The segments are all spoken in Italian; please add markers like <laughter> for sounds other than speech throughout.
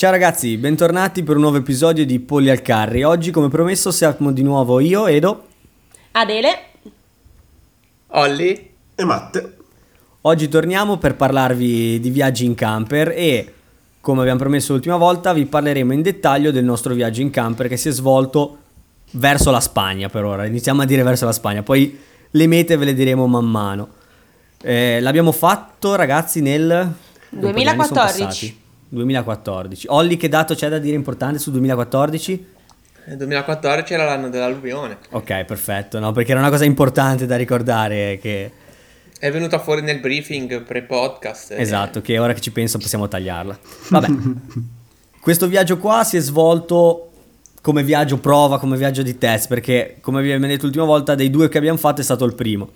Ciao ragazzi, bentornati per un nuovo episodio di Polli al Carri. Oggi, come promesso, siamo di nuovo io, Edo. Adele. Olli. E Matte. Oggi torniamo per parlarvi di viaggi in camper e, come abbiamo promesso l'ultima volta, vi parleremo in dettaglio del nostro viaggio in camper che si è svolto verso la Spagna per ora. Iniziamo a dire verso la Spagna, poi le mete ve le diremo man mano. Eh, l'abbiamo fatto, ragazzi, nel 2014. 2014. Olli, che dato c'è da dire importante su 2014? Il 2014 era l'anno dell'alluvione. Ok, perfetto, no, perché era una cosa importante da ricordare che... È venuta fuori nel briefing pre-podcast. e- Esatto, che ora che ci penso possiamo tagliarla. Vabbè, <laughs> questo viaggio qua si è svolto come viaggio prova, come viaggio di test, perché come vi abbiamo detto l'ultima volta, dei due che abbiamo fatto è stato il primo.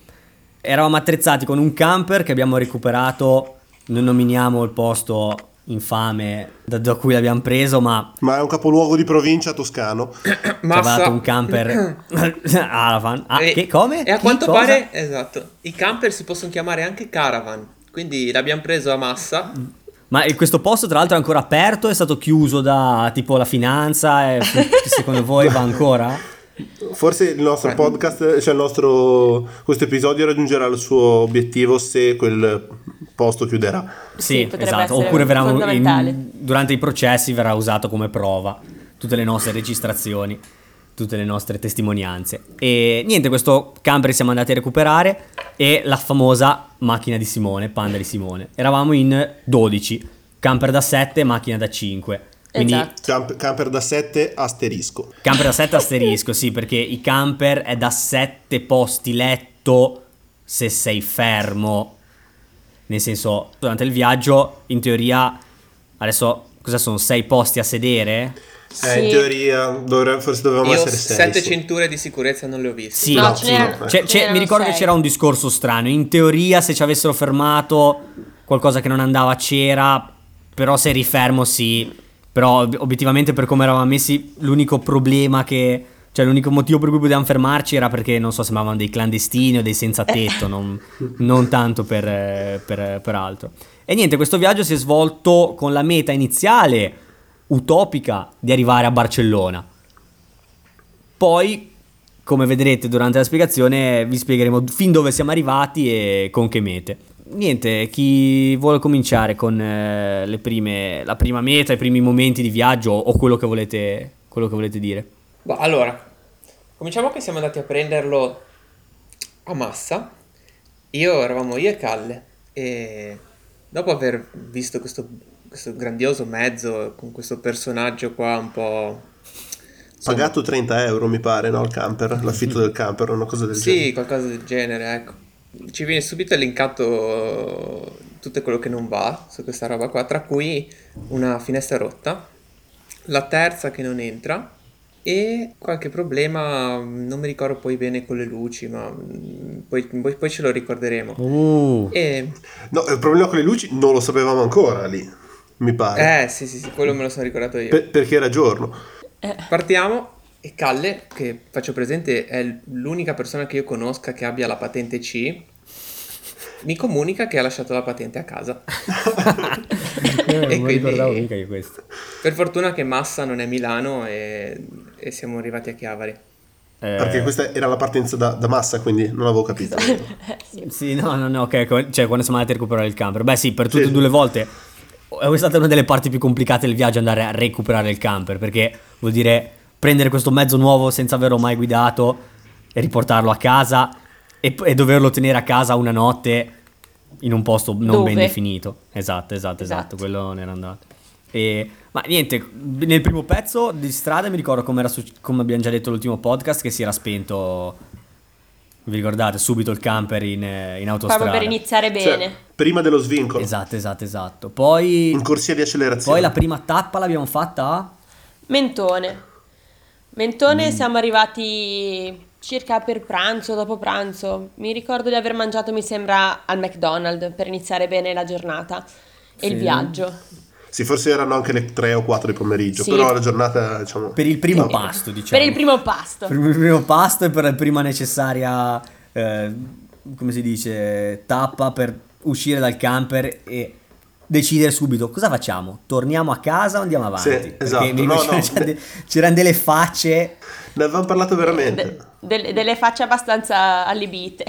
Eravamo attrezzati con un camper che abbiamo recuperato, non nominiamo il posto infame da, da cui l'abbiamo preso, ma Ma è un capoluogo di provincia toscano. <coughs> ci ha Massa. dato un camper <coughs> Aravan. Ah, E- che come? E a Chi? quanto Cosa? pare, esatto, i camper si possono chiamare anche caravan. Quindi l'abbiamo preso a massa. Ma questo posto tra l'altro è ancora aperto, è stato chiuso da tipo la finanza, e <laughs> secondo voi va ancora? Forse il nostro Eh. podcast, cioè il nostro questo episodio raggiungerà il suo obiettivo se quel posto chiuderà. Sì, Sì, esatto, oppure verrà in- durante i processi verrà usato come prova tutte le nostre registrazioni, tutte le nostre testimonianze. E niente, questo camper siamo andati a recuperare e la famosa macchina di Simone, Panda di Simone. Eravamo in 12, camper da 7, macchina da 5. Quindi Esatto. Camp- camper da 7 asterisco. Camper da 7 <laughs> asterisco, sì, perché i camper è da 7 posti letto se sei fermo. Nel senso, durante il viaggio, in teoria, adesso cosa sono? 6 posti a sedere? Eh, Sì. in teoria dovre- forse dovevamo Io essere 6. sette cinture di sicurezza non le ho viste. Sì, No, no, sì. C'è- c'è- mi ricordo che sei. c'era un discorso strano. In teoria, se ci avessero fermato, qualcosa che non andava c'era, però se eri fermo, sì. Però ob- obiettivamente, per come eravamo messi, l'unico problema che. Cioè, l'unico motivo per cui potevamo fermarci era perché, non so, sembravano dei clandestini o dei senza <laughs> tetto, non, non tanto per, per- per altro. E niente, questo viaggio si è svolto con la meta iniziale, utopica, di arrivare a Barcellona. Poi, come vedrete durante la spiegazione, vi spiegheremo fin dove siamo arrivati e con che mete. Niente, chi vuole cominciare con eh, le prime, la prima meta, i primi momenti di viaggio o quello che volete, quello che volete dire? Boh, allora, cominciamo che siamo andati a prenderlo a massa. Io eravamo io e Calle e dopo aver visto questo, questo grandioso mezzo con questo personaggio qua un po'... insomma, Pagato 30 euro mi pare, no? Il camper, l'affitto del camper, una cosa del Sì, genere. qualcosa del genere, ecco. Ci viene subito elencato tutto quello che non va su questa roba qua, tra cui una finestra rotta, la terza che non entra e qualche problema, non mi ricordo poi bene con le luci, ma mm, poi, poi- poi ce lo ricorderemo. Uh, E, No, il problema con le luci non lo sapevamo ancora lì, mi pare. eh, sì, sì, sì, quello me lo sono ricordato io. Per- perché era giorno. Partiamo e Calle, che faccio presente è l'unica persona che io conosca che abbia la patente C, mi comunica che ha lasciato la patente a casa. Eh, <laughs> non mi quindi- ricordavo mica di questo. Per fortuna che Massa non è Milano e, e siamo arrivati a Chiavari. Eh, Perché questa era la partenza da, da massa, quindi non avevo capito. <laughs> Sì, no, no, no, ok, cioè quando siamo andati a recuperare il camper. Beh sì, per tutte e Sì. due le volte è stata una delle parti più complicate del viaggio andare a recuperare il camper, perché vuol dire prendere questo mezzo nuovo senza averlo mai guidato e riportarlo a casa e, e doverlo tenere a casa una notte in un posto non Dove? ben definito. Esatto, esatto, esatto, Esatto. quello non era andato. E- ma niente, nel primo pezzo di strada mi ricordo come, era suc- come abbiamo già detto l'ultimo podcast che si era spento, vi ricordate, subito il camper in, eh, in autostrada. Proprio per iniziare Cioè, bene. prima dello svincolo, Esatto, esatto, esatto. Poi, in corsia di accelerazione. poi la prima tappa l'abbiamo fatta a... Mentone. Mentone siamo arrivati circa per pranzo, dopo pranzo. Mi ricordo di aver mangiato, mi sembra, al McDonald's per iniziare bene la giornata e il Sì. viaggio. Sì, forse erano anche le 3 o 4 di pomeriggio, Sì. però la giornata, diciamo... Per il primo pasto, diciamo. Per il primo pasto. Per il primo pasto e per la prima necessaria, eh, come si dice, tappa per uscire dal camper e decidere subito cosa facciamo? Torniamo a casa o andiamo avanti? Sì, Perché esatto. No, no, <laughs> c'erano, de- c'erano delle facce. Ne avevamo parlato veramente. De- delle- delle facce abbastanza allibite.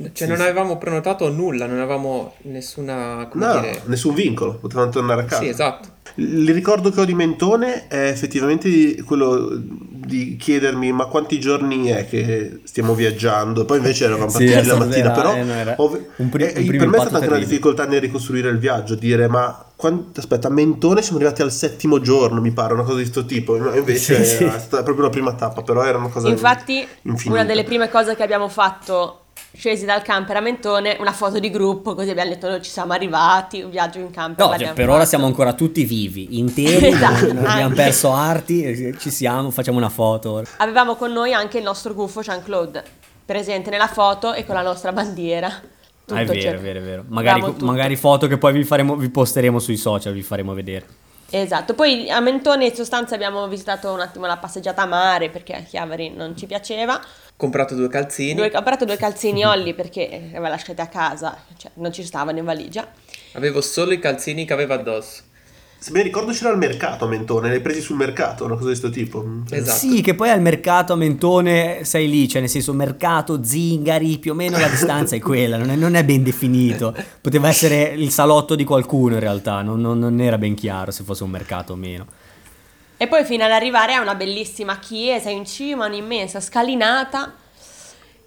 Cioè, Sì, non avevamo prenotato nulla, non avevamo nessuna. Come No, dire. nessun vincolo, potevamo tornare a casa. Sì, esatto. Il ricordo che ho di Mentone è effettivamente di- quello di chiedermi ma quanti giorni è che stiamo viaggiando. Poi invece eravamo Sì, partiti è la mattina, era- però eh, era ov- un pri- eh, un per me è stata una terribile. difficoltà nel ricostruire il viaggio, dire ma quan- aspetta, a Mentone siamo arrivati al settimo giorno, mi pare, una cosa di questo tipo. Invece Sì, sì. era stata proprio la prima tappa, però era una cosa Infatti, infinita. una delle prime cose che abbiamo fatto scesi dal camper a Mentone, una foto di gruppo, così abbiamo detto noi ci siamo arrivati, un viaggio in camper. No, cioè, per ora fatto. siamo ancora tutti vivi, interi, <laughs> Esatto, non abbiamo perso arti, eh, ci siamo, facciamo una foto. Avevamo con noi anche il nostro gufo Jean-Claude, presente nella foto e con la nostra bandiera. Tutto Ah, è vero, c'era. è vero, è vero. Magari, magari foto che poi vi, faremo, vi posteremo sui social, vi faremo vedere. Esatto, poi a Mentone in sostanza abbiamo visitato un attimo la passeggiata a mare perché a Chiavari non ci piaceva. Comprato due calzini. Due- ho comprato due calzini Olli perché le aveva lasciate a casa, cioè non ci stavano in valigia. Avevo solo i calzini che aveva addosso. Se mi ricordo c'era il mercato a Mentone, li hai presi sul mercato, una cosa di questo tipo. Esatto. Sì, che poi al mercato a Mentone sei lì, cioè nel senso mercato, zingari, più o meno la distanza è quella, non è, non è ben definito. Poteva essere il salotto di qualcuno in realtà, non, non- non era ben chiaro se fosse un mercato o meno. E poi fino ad arrivare a una bellissima chiesa in cima, un'immensa scalinata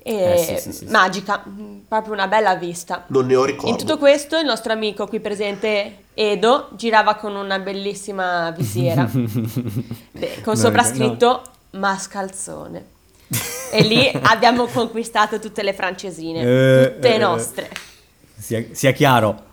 e Eh, sì, sì, sì, magica, proprio una bella vista. Non ne ho ricordo. In tutto questo il nostro amico qui presente Edo girava con una bellissima visiera <laughs> beh, con No, soprascritto mascalzone. E lì abbiamo conquistato tutte le francesine, Eh, tutte eh, nostre. Sia, sia chiaro,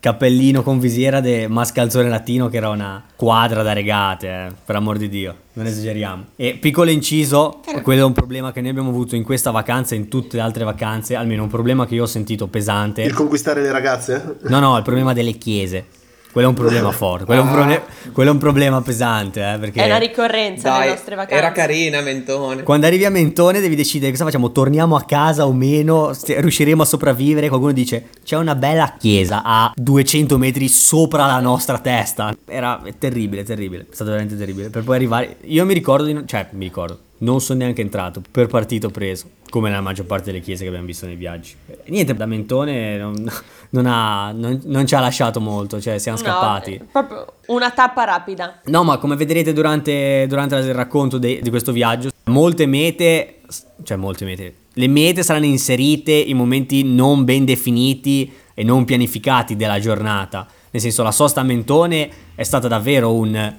cappellino con visiera de mascalzone latino che era una quadra da regate, eh, per amor di Dio, non esageriamo. E piccolo inciso, quello è un problema che noi abbiamo avuto in questa vacanza e in tutte le altre vacanze, almeno un problema che io ho sentito pesante. Il conquistare le ragazze? No, no, il problema delle chiese. Quello è un problema <laughs> forte, quello è un, prole- quello è un problema pesante, eh, perché... È una ricorrenza Dai, nelle nostre vacanze. era carina Mentone. Quando arrivi a Mentone devi decidere cosa facciamo, torniamo a casa o meno, Se riusciremo a sopravvivere. Qualcuno dice c'è una bella chiesa a 200 metri sopra la nostra testa. Era terribile, terribile, è stato veramente terribile. Per poi arrivare, io mi ricordo, di cioè mi ricordo, non sono neanche entrato, per partito preso, come nella maggior parte delle chiese che abbiamo visto nei viaggi. Niente, da Mentone non, <laughs> non ha, non- non ci ha lasciato molto, cioè siamo No, scappati. eh, proprio una tappa rapida. No, ma come vedrete durante, durante il racconto de- di questo viaggio, molte mete, cioè molte mete, le mete saranno inserite in momenti non ben definiti e non pianificati della giornata. Nel senso, la sosta a Mentone è stata davvero un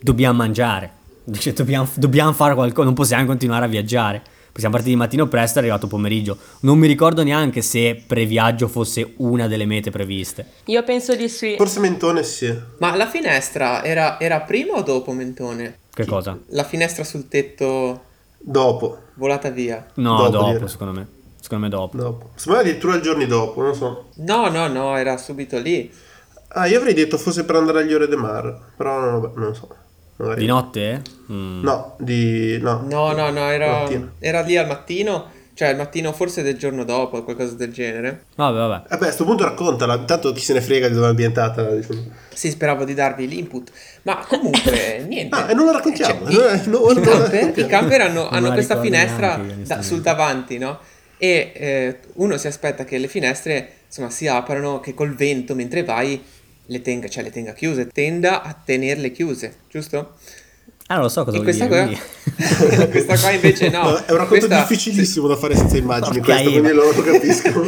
dobbiamo mangiare, Cioè, dobbiamo, dobbiamo fare qualcosa, non possiamo continuare a viaggiare. Siamo partiti di mattino presto, è arrivato pomeriggio. Non mi ricordo neanche se previaggio fosse una delle mete previste. Io penso di sì. Forse Mentone sì. Ma la finestra era, era prima o dopo Mentone? Che cosa? La finestra sul tetto Dopo. volata via. No, Dopo, dopo, secondo me. Secondo me dopo. Dopo. Secondo me addirittura i giorni dopo, non so. No, no, no, era subito lì. Ah, io avrei detto fosse per andare agli ore de mar, però no, vabbè, non so. Magari- Di notte? Mm. No, di... no. No, no, no, era, era lì al mattino, cioè il mattino forse del giorno dopo, qualcosa del genere. Vabbè, vabbè. Vabbè, a questo punto raccontala, intanto chi se ne frega di dove è ambientata. diciamo. Sì, speravo di darvi l'input. Ma comunque, <laughs> niente. Ah, e non la raccontiamo. Cioè, eh, i, no, i non la camper, raccontiamo. i camper hanno, Non hanno questa finestra neanche da- sul davanti, no? E eh, uno si aspetta che le finestre, insomma, si aprano, che col vento mentre vai le tenga, cioè le tenga chiuse, tenda a tenerle chiuse, giusto? Ah, non lo so cosa vuol questa dire. qua, <laughs> questa qua invece no. No, è un racconto Questa- difficilissimo da fare senza immagini Porca questo, quindi lo, lo capisco.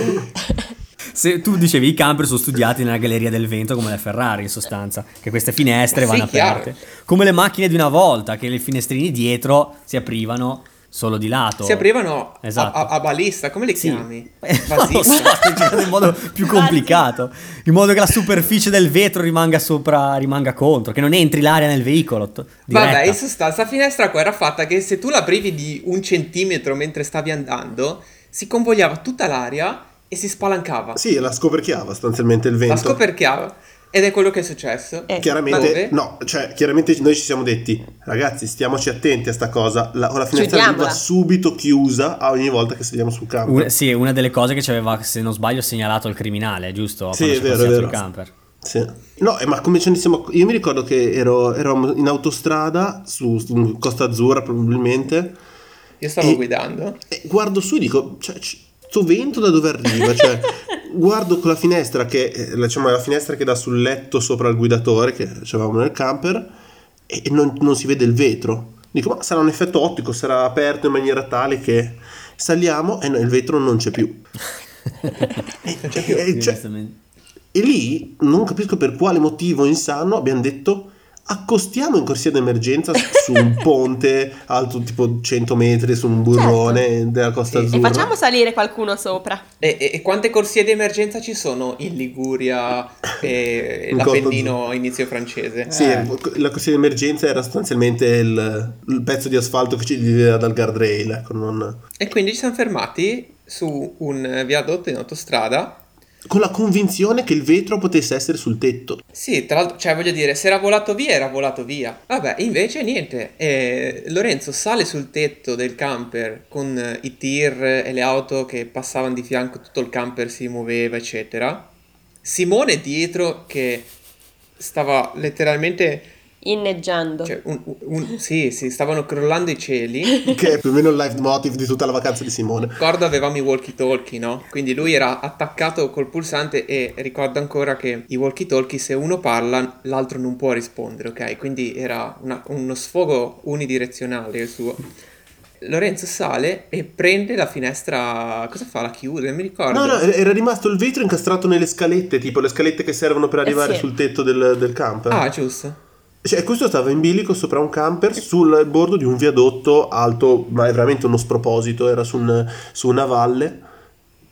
<laughs> Se tu dicevi i camper sono studiati nella galleria del vento come le Ferrari in sostanza, che queste finestre Sì, vanno chiaro. aperte. Come le macchine di una volta, che le finestrini dietro si aprivano solo di lato. Si aprivano a- Esatto. a, a balista, come le Sì. chiami? <laughs> Lo so, in modo più <laughs> complicato, in modo che la superficie del vetro rimanga sopra, rimanga contro, che non entri l'aria nel veicolo. t-. Vabbè, in sostanza, la finestra qua era fatta che se tu l'aprivi di un centimetro mentre stavi andando, si convogliava tutta l'aria e si spalancava. Sì, la scoperchiava sostanzialmente il vento. La scoperchiava. Ed è quello che è successo. Eh, Chiaramente, no, cioè, chiaramente noi ci siamo detti, ragazzi, stiamoci attenti a sta cosa. La, la finestra va subito chiusa a ogni volta che saliamo sul campo. Una- sì, una delle cose che ci aveva, se non sbaglio, segnalato il criminale, giusto? Sì, è vero, è sul vero. camper. Sì. No, eh, ma come ce ne siamo... Io mi ricordo che ero, eravamo in autostrada su, su Costa Azzurra probabilmente. Io stavo E- guidando. E guardo su e dico, cioè, c- sto vento da dove arriva? Cioè, guardo con la finestra che, eh, diciamo, la finestra che dà sul letto sopra il guidatore che avevamo nel camper e non, non si vede il vetro. Dico, ma sarà un effetto ottico, sarà aperto in maniera tale che saliamo e il vetro non c'è più. <laughs> e, e- e- cioè, e lì non capisco per quale motivo insano abbiamo detto accostiamo in corsia d'emergenza su un <laughs> ponte alto tipo 100 metri su un burrone della Costa. E Azzurra. facciamo salire qualcuno sopra. E, e- e quante corsie di emergenza ci sono in Liguria e In l'Appennino inizio francese? Sì, Eh. la corsia d'emergenza era sostanzialmente il, il pezzo di asfalto che ci divideva dal guardrail. Ecco, non- E quindi ci siamo fermati su un viadotto in autostrada. Con la convinzione che il vetro potesse essere sul tetto. Sì, tra l'altro, cioè voglio dire, se era volato via, era volato via. Vabbè, invece niente. Eh, Lorenzo sale sul tetto del camper con eh, i tir e le auto che passavano di fianco, tutto il camper si muoveva, eccetera. Simone dietro che stava letteralmente... Inneggiando. Cioè, un- un- sì, sì, stavano crollando i cieli. <laughs> Che è più o meno il leitmotiv di tutta la vacanza di Simone. Ricordo avevamo i walkie talkie, no? Quindi lui era attaccato col pulsante e ricordo ancora che i walkie talkie se uno parla l'altro non può rispondere, ok? Quindi era una- uno sfogo unidirezionale il suo. Lorenzo sale e prende la finestra. Cosa fa? La chiude? Non mi ricordo. No, no, era rimasto il vetro incastrato nelle scalette, tipo le scalette che servono per arrivare sì. sul tetto del, del camper. Ah, giusto. Cioè, questo stava in bilico sopra un camper sul bordo di un viadotto alto, ma è veramente uno sproposito, era su, un- su una valle.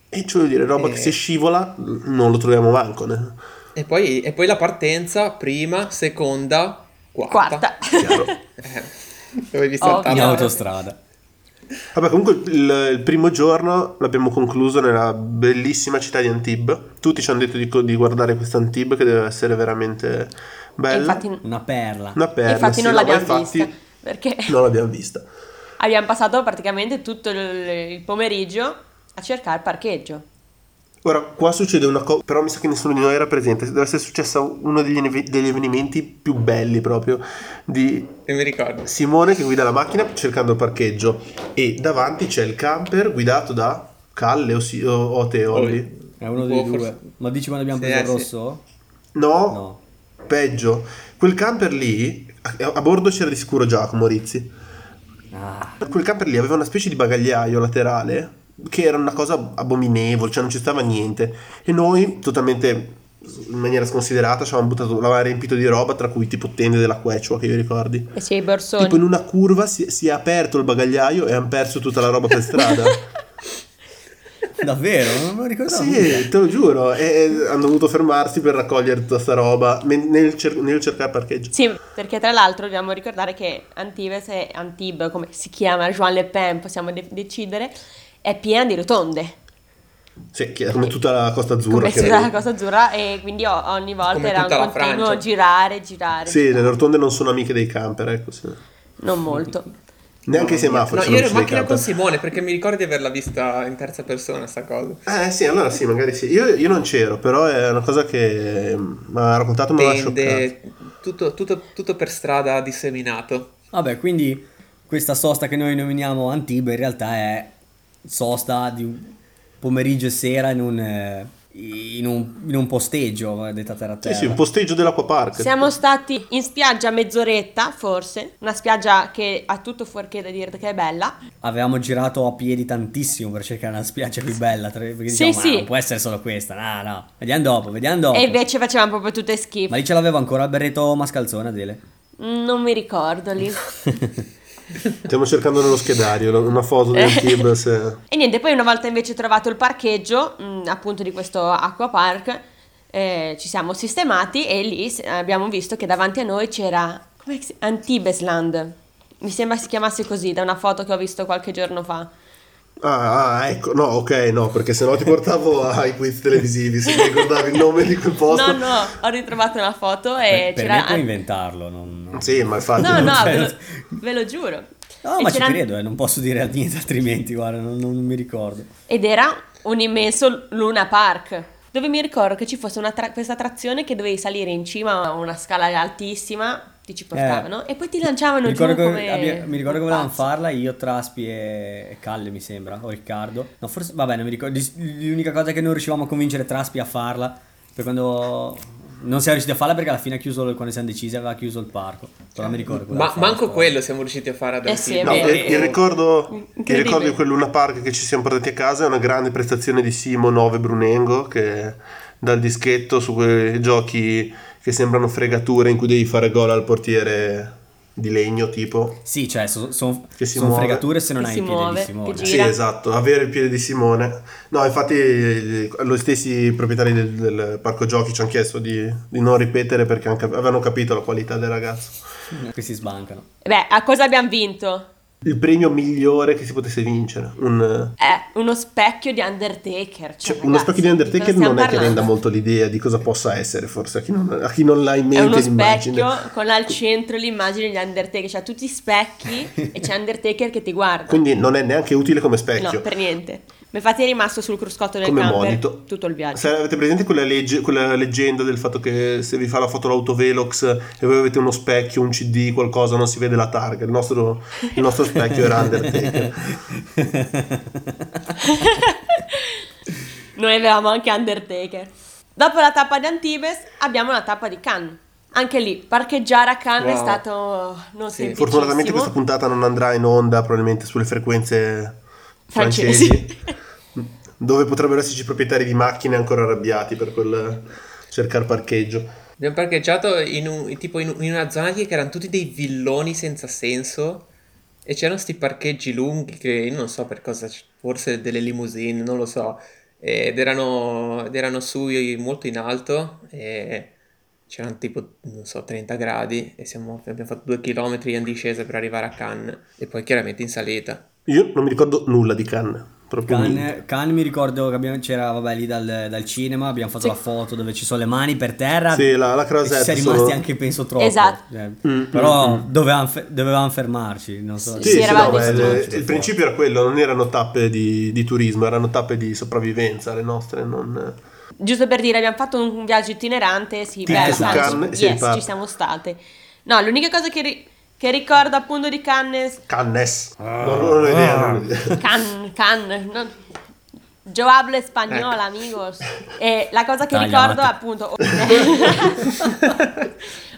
E cioè, dire, roba Eh. che se scivola non lo troviamo manco. ne- E poi, e poi la partenza, prima, seconda, quarta. Quarta. Chiaro. <laughs> Eh. In autostrada. Vabbè, comunque il, il primo giorno l'abbiamo concluso nella bellissima città di Antibes. Tutti ci hanno detto di, di guardare questa Antibes che deve essere veramente E bella. infatti, Una perla. Una perla, infatti sì, non no, l'abbiamo infatti vista. Perché <laughs> Non l'abbiamo vista. abbiamo passato praticamente tutto il, il pomeriggio a cercare parcheggio. Ora, qua succede una cosa, però mi sa che nessuno di noi era presente. Deve essere successo uno degli, eve- degli avvenimenti più belli proprio di E mi ricordo. Simone che guida la macchina cercando il parcheggio e davanti c'è il camper guidato da Calle o, si- o, o te, Olli. È uno Oh, dei due. forse- Ma dici quando abbiamo Sì, preso il eh, sì. rosso? No, No. peggio. Quel camper lì, a, a bordo c'era di sicuro Giacomo Rizzi. Ah, Quel camper lì aveva una specie di bagagliaio laterale che era una cosa abominevole, cioè non ci stava niente. E noi, totalmente in maniera sconsiderata, ci avevamo buttato, l'avevamo riempito di roba, tra cui tipo tende della Quechua, che io ricordi. E c'è i borsoni. Tipo in una curva si, si è aperto il bagagliaio e hanno perso tutta la roba per strada. <laughs> davvero? Non me lo ricordavo. sì, te lo giuro. E, e hanno dovuto fermarsi per raccogliere tutta sta roba nel, cer- nel cercare parcheggio. Sì, perché tra l'altro dobbiamo ricordare che Antibes e Antibes, come si chiama, Joan Le Pen, possiamo de- decidere, è piena di rotonde, Sì, come tutta la Costa Azzurra. come era- la Cosa Azzurra, e quindi ogni volta Come era un tutta continuo Francia. girare, girare. Sì, le rotonde non sono amiche dei camper, ecco. sì. Non molto. Neanche i semafori No, io ero in macchina con. Simone perché mi ricordo di averla vista in terza persona sta cosa. Eh sì, allora sì, magari sì. Io, io non c'ero, però è una cosa che mi ha raccontato mi aveva scioccato. Tende, tutto, tutto, tutto per strada disseminato. Vabbè, quindi questa sosta che noi nominiamo Antibes in realtà è sosta di un pomeriggio e sera in un, eh, in un, in un posteggio, detta terra a Sì, terra. sì, un posteggio dell'acquapark. Siamo stati in spiaggia mezz'oretta, forse, una spiaggia che ha tutto fuorché da dire che è bella. Avevamo girato a piedi tantissimo per cercare una spiaggia più bella, perché Sì, diciamo, "Ma sì. non può essere solo questa, no, no, vediamo dopo, vediamo dopo. E invece facevamo proprio tutte schifo. Ma lì ce l'aveva ancora il berretto mascalzone, Adele? Non mi ricordo lì. <laughs> Stiamo cercando nello schedario una foto del Tib. se- E niente, poi una volta invece trovato il parcheggio, mh, appunto di questo acquapark, eh, ci siamo sistemati e lì abbiamo visto che davanti a noi c'era Antibesland. Mi sembra si chiamasse così da una foto che ho visto qualche giorno fa. Ah, ah, ecco, no, ok, no, perché sennò ti portavo <laughs> ai quiz televisivi se ti ricordavi il nome di quel posto. No, no, ho ritrovato una foto e per, per c'era me puoi inventarlo, non... Sì, ma infatti... No, no, ve lo, ve lo giuro. No, E ma ci c'era- credo, eh, non posso dire niente altrimenti, guarda, non, non mi ricordo. Ed era un immenso Luna Park. dove mi ricordo che ci fosse una tra- questa attrazione che dovevi salire in cima a una scala altissima, ti ci portavano e poi ti lanciavano Mi giù che, come abbia- mi ricordo un volevamo farla io, Traspi e e Calle mi sembra, o Riccardo. No, forse, vabbè, non mi ricordo. L'unica cosa è che non riuscivamo a convincere Traspi a farla, per quando non siamo riusciti a farla perché alla fine ha chiuso, quando siamo decisi aveva chiuso il parco. Però mi ricordo. Ma manco farla. quello siamo riusciti a fare ad Eh sì. No, il, il ricordo, il ricordo di quel Luna Park che ci siamo portati a casa è una grande prestazione di Simo 9 Brunengo che dal dischetto su quei giochi che sembrano fregature in cui devi fare gol al portiere di legno tipo. Sì, cioè, sono Che si sono muove. fregature se non Che hai si il piede muove, di Simone. che Sì, esatto, avere il piede di Simone. No, infatti lo stessi proprietari del, del parco giochi ci hanno chiesto di, di non ripetere perché avevano capito la qualità del ragazzo. Questi sbancano. Beh, a cosa abbiamo vinto? Il premio migliore che si potesse vincere. Un, Eh, uno specchio di Undertaker. Cioè, Cioè, uno ragazzi, specchio di Undertaker non è che parlando? renda molto l'idea di cosa possa essere, forse a chi non, a chi non l'ha in È uno mente l'immagine. specchio con al centro l'immagine di Undertaker, cioè tutti specchi e c'è <laughs> Undertaker che ti guarda. Quindi non è neanche utile come specchio. No, per niente. Ma infatti è rimasto sul cruscotto del come camper monito. tutto il viaggio. Se avete presente quella, legge- quella leggenda del fatto che se vi fa la foto l'autovelox e voi avete uno specchio, un CD, qualcosa, non si vede la targa. Il nostro, il nostro specchio era Undertaker. <laughs> Noi avevamo anche Undertaker. Dopo la tappa di Antibes abbiamo la tappa di Cannes. Anche lì, parcheggiare a Cannes è Wow. stato non Sì. Fortunatamente questa puntata non andrà in onda probabilmente sulle frequenze Francesi. francesi, <laughs> dove potrebbero esserci proprietari di macchine ancora arrabbiati per quel cercare parcheggio. Abbiamo parcheggiato in, un- tipo in, in una zona che erano tutti dei villoni senza senso e c'erano sti parcheggi lunghi che io non so per cosa, forse delle limousine, non lo so, ed erano, ed erano su molto in alto e c'erano tipo, non so, 30 gradi e siamo- abbiamo fatto due chilometri in discesa per arrivare a Cannes e poi chiaramente in salita. Io non mi ricordo nulla di Cannes. Cannes, Cannes mi ricordo che abbiamo- c'era vabbè, lì dal, dal cinema, abbiamo fatto Sì. la foto dove ci sono le mani per terra. Sì, la, la e ci siamo rimasti sono- anche penso troppo. Esatto. Cioè, Mm, però mm, mm. dovevamo, fe- dovevamo fermarci. Non so. Sì, Sì, sì, no, distrutti. il, il principio era quello, non erano tappe di, di turismo, erano tappe di sopravvivenza le nostre, non... Giusto per dire, abbiamo fatto un viaggio itinerante, sì, bello, su Cannes, yes, ci siamo state. No, l'unica cosa che, ri- che ricordo appunto di Cannes, Cannes. Non, non ho idea. non ho idea. Non... Hablo spagnola, amigos. E la cosa che Tagliamate. ricordo appunto, <laughs>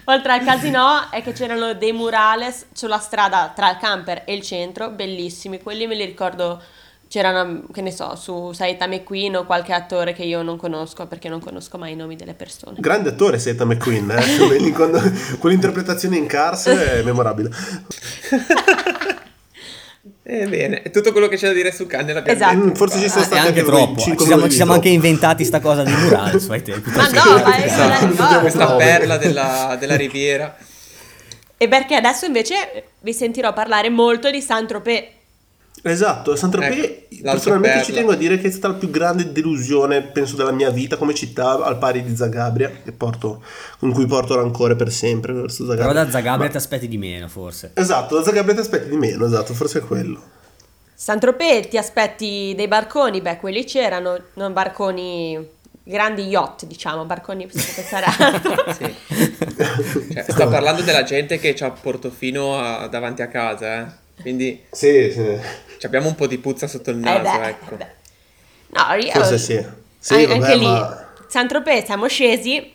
oltre al casino, è che c'erano dei murales sulla strada tra il camper e il centro, bellissimi. Quelli me li ricordo, c'erano, che ne so, su Saita McQueen o qualche attore che io non conosco, perché non conosco mai i nomi delle persone. Grande attore Seta McQueen, eh? <laughs> Vedi, quando- quell'interpretazione in Cars è memorabile. <laughs> Ebbene, è tutto quello che c'è da dire su Cannes l'abbiamo Esatto. Mm, Forse ci sono È stati anche troppo. Ci siamo, ci siamo di anche inventati sta cosa dei murales <laughs> ai tempi. Ma no, ma è Questa, perla della, della riviera. E perché adesso invece vi sentirò parlare molto di Saint-Tropez. Esatto, Saint-Tropez Ecco, personalmente ci perla. tengo a dire che è stata la più grande delusione, penso, della mia vita come città, al pari di Zagabria, che porto, con cui porto rancore per sempre verso Zagabria. Però da Zagabria Ma- ti aspetti di meno, forse. Esatto, da Zagabria ti aspetti di meno, esatto, forse è quello. Saint-Tropez ti aspetti dei barconi, beh quelli c'erano, non barconi, grandi yacht diciamo, barconi per pensare. <laughs> Sì. Cioè, sta parlando della gente che ha Portofino a- davanti a casa, eh. Quindi Sì, sì. Ci abbiamo un po' di puzza sotto il Eh naso, beh, ecco. beh. No, io... Forse sì. Sì, an- vabbè, anche lì, ma- Saint-Tropez siamo scesi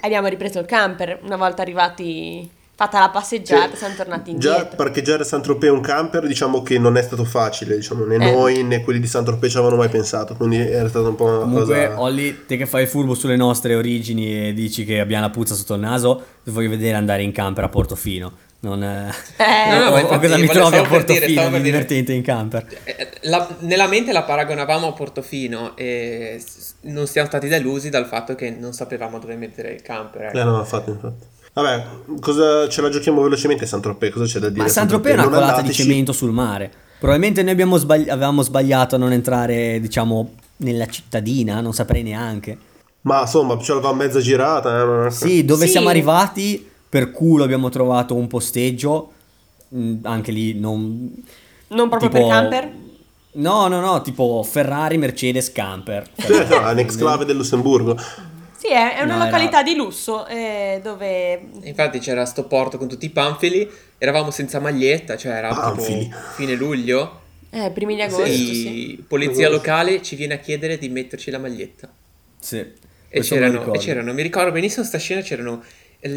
abbiamo ripreso il camper, una volta arrivati, fatta la passeggiata, Sì. siamo tornati Già indietro. parcheggiare a Saint-Tropez un camper diciamo che non è stato facile, diciamo, né Eh. noi né quelli di Saint-Tropez ci avevano mai pensato, quindi era stata un po' una Comunque, cosa... Olli, te che fai furbo sulle nostre origini e dici che abbiamo la puzza sotto il naso, ti voglio vedere andare in camper a Portofino. Non, eh, Eh, <laughs> No, no, infatti, cosa mi trovi a dire, Portofino per di dire. divertente in camper? Eh, la- nella mente la paragonavamo a Portofino e non siamo stati delusi dal fatto che non sapevamo dove mettere il camper. ecco. Eh no, infatti, infatti. Vabbè, cosa ce la giochiamo velocemente a Saint-Tropez? Cosa c'è da dire? Ma Saint-Tropez è una colata di andateci. cemento sul mare. Probabilmente noi abbiamo sbagli- avevamo sbagliato a non entrare, diciamo, nella cittadina, non saprei neanche. Ma insomma, ce l'avevamo mezza girata. eh, Sì, dove Sì. siamo arrivati, per culo abbiamo trovato un posteggio, mm, anche lì non... non proprio tipo- per camper? No, no, no, tipo Ferrari, Mercedes, camper. <laughs> Cioè, no, un exclave del Lussemburgo. Sì, è, è una No, era- località di lusso eh, dove Infatti c'era sto porto con tutti i panfili, eravamo senza maglietta, cioè era Panfili. tipo fine luglio. eh, primi di agosto, sì. E polizia locale ci viene a chiedere di metterci la maglietta. Sì. E c'erano, e c'erano, mi ricordo benissimo sta scena, c'erano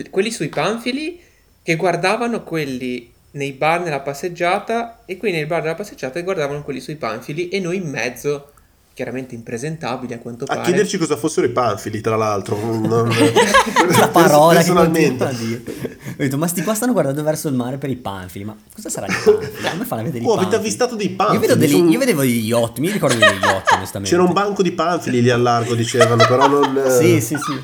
quelli sui panfili che guardavano quelli nei bar nella passeggiata e quelli nei bar della passeggiata che guardavano quelli sui panfili e noi in mezzo, chiaramente impresentabili a quanto A pare. chiederci cosa fossero i panfili, tra l'altro. <laughs> La parola che personalmente. a dire. Ho detto, ma sti qua stanno guardando verso il mare per i panfili. Ma cosa sarà i panfili? Come fanno a vedere i Oh, avete panfili? avvistato dei Io, panfili? vedo degli- sono- io vedevo degli yacht, mi ricordo degli yacht, onestamente. C'era un banco di panfili lì al largo, dicevano, però non... <laughs> eh, Sì, sì, sì.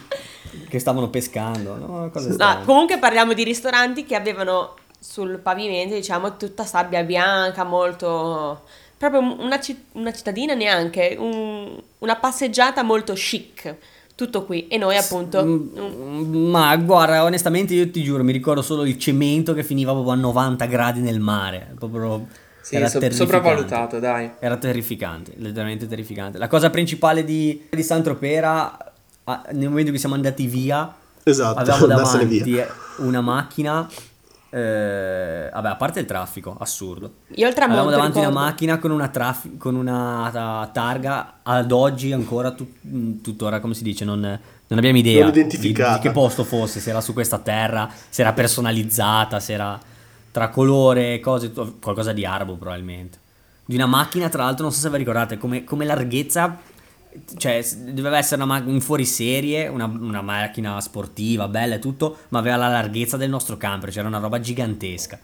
Che stavano pescando. No, cose No, comunque parliamo di ristoranti che avevano sul pavimento, diciamo, tutta sabbia bianca, molto... Proprio una, ci- una cittadina neanche, un- una passeggiata molto chic, tutto qui. E noi appunto... un- Mm, Ma guarda, onestamente io ti giuro, mi ricordo solo il cemento che finiva proprio a 90 gradi nel mare. Proprio Sì, era so- sopravvalutato, dai. Era terrificante, letteralmente terrificante. La cosa principale di, di Saint-Tropez ah, nel momento che siamo andati via, Esatto, avevamo <laughs> davanti via. una macchina, eh, vabbè, a parte il traffico, assurdo. Io al tramonto Avevamo davanti una ricordo. macchina con una, traf- con una ta- targa, ad oggi ancora, tut- tuttora, come si dice, non, non abbiamo idea Non di, di che posto fosse, se era su questa terra, se era personalizzata, se era tra colore, cose, qualcosa di arabo probabilmente. Di una macchina, tra l'altro, non so se vi ricordate, come, come larghezza, cioè doveva essere una ma- un fuoriserie, una, una macchina sportiva, bella e tutto, ma aveva la larghezza del nostro camper, c'era una roba gigantesca.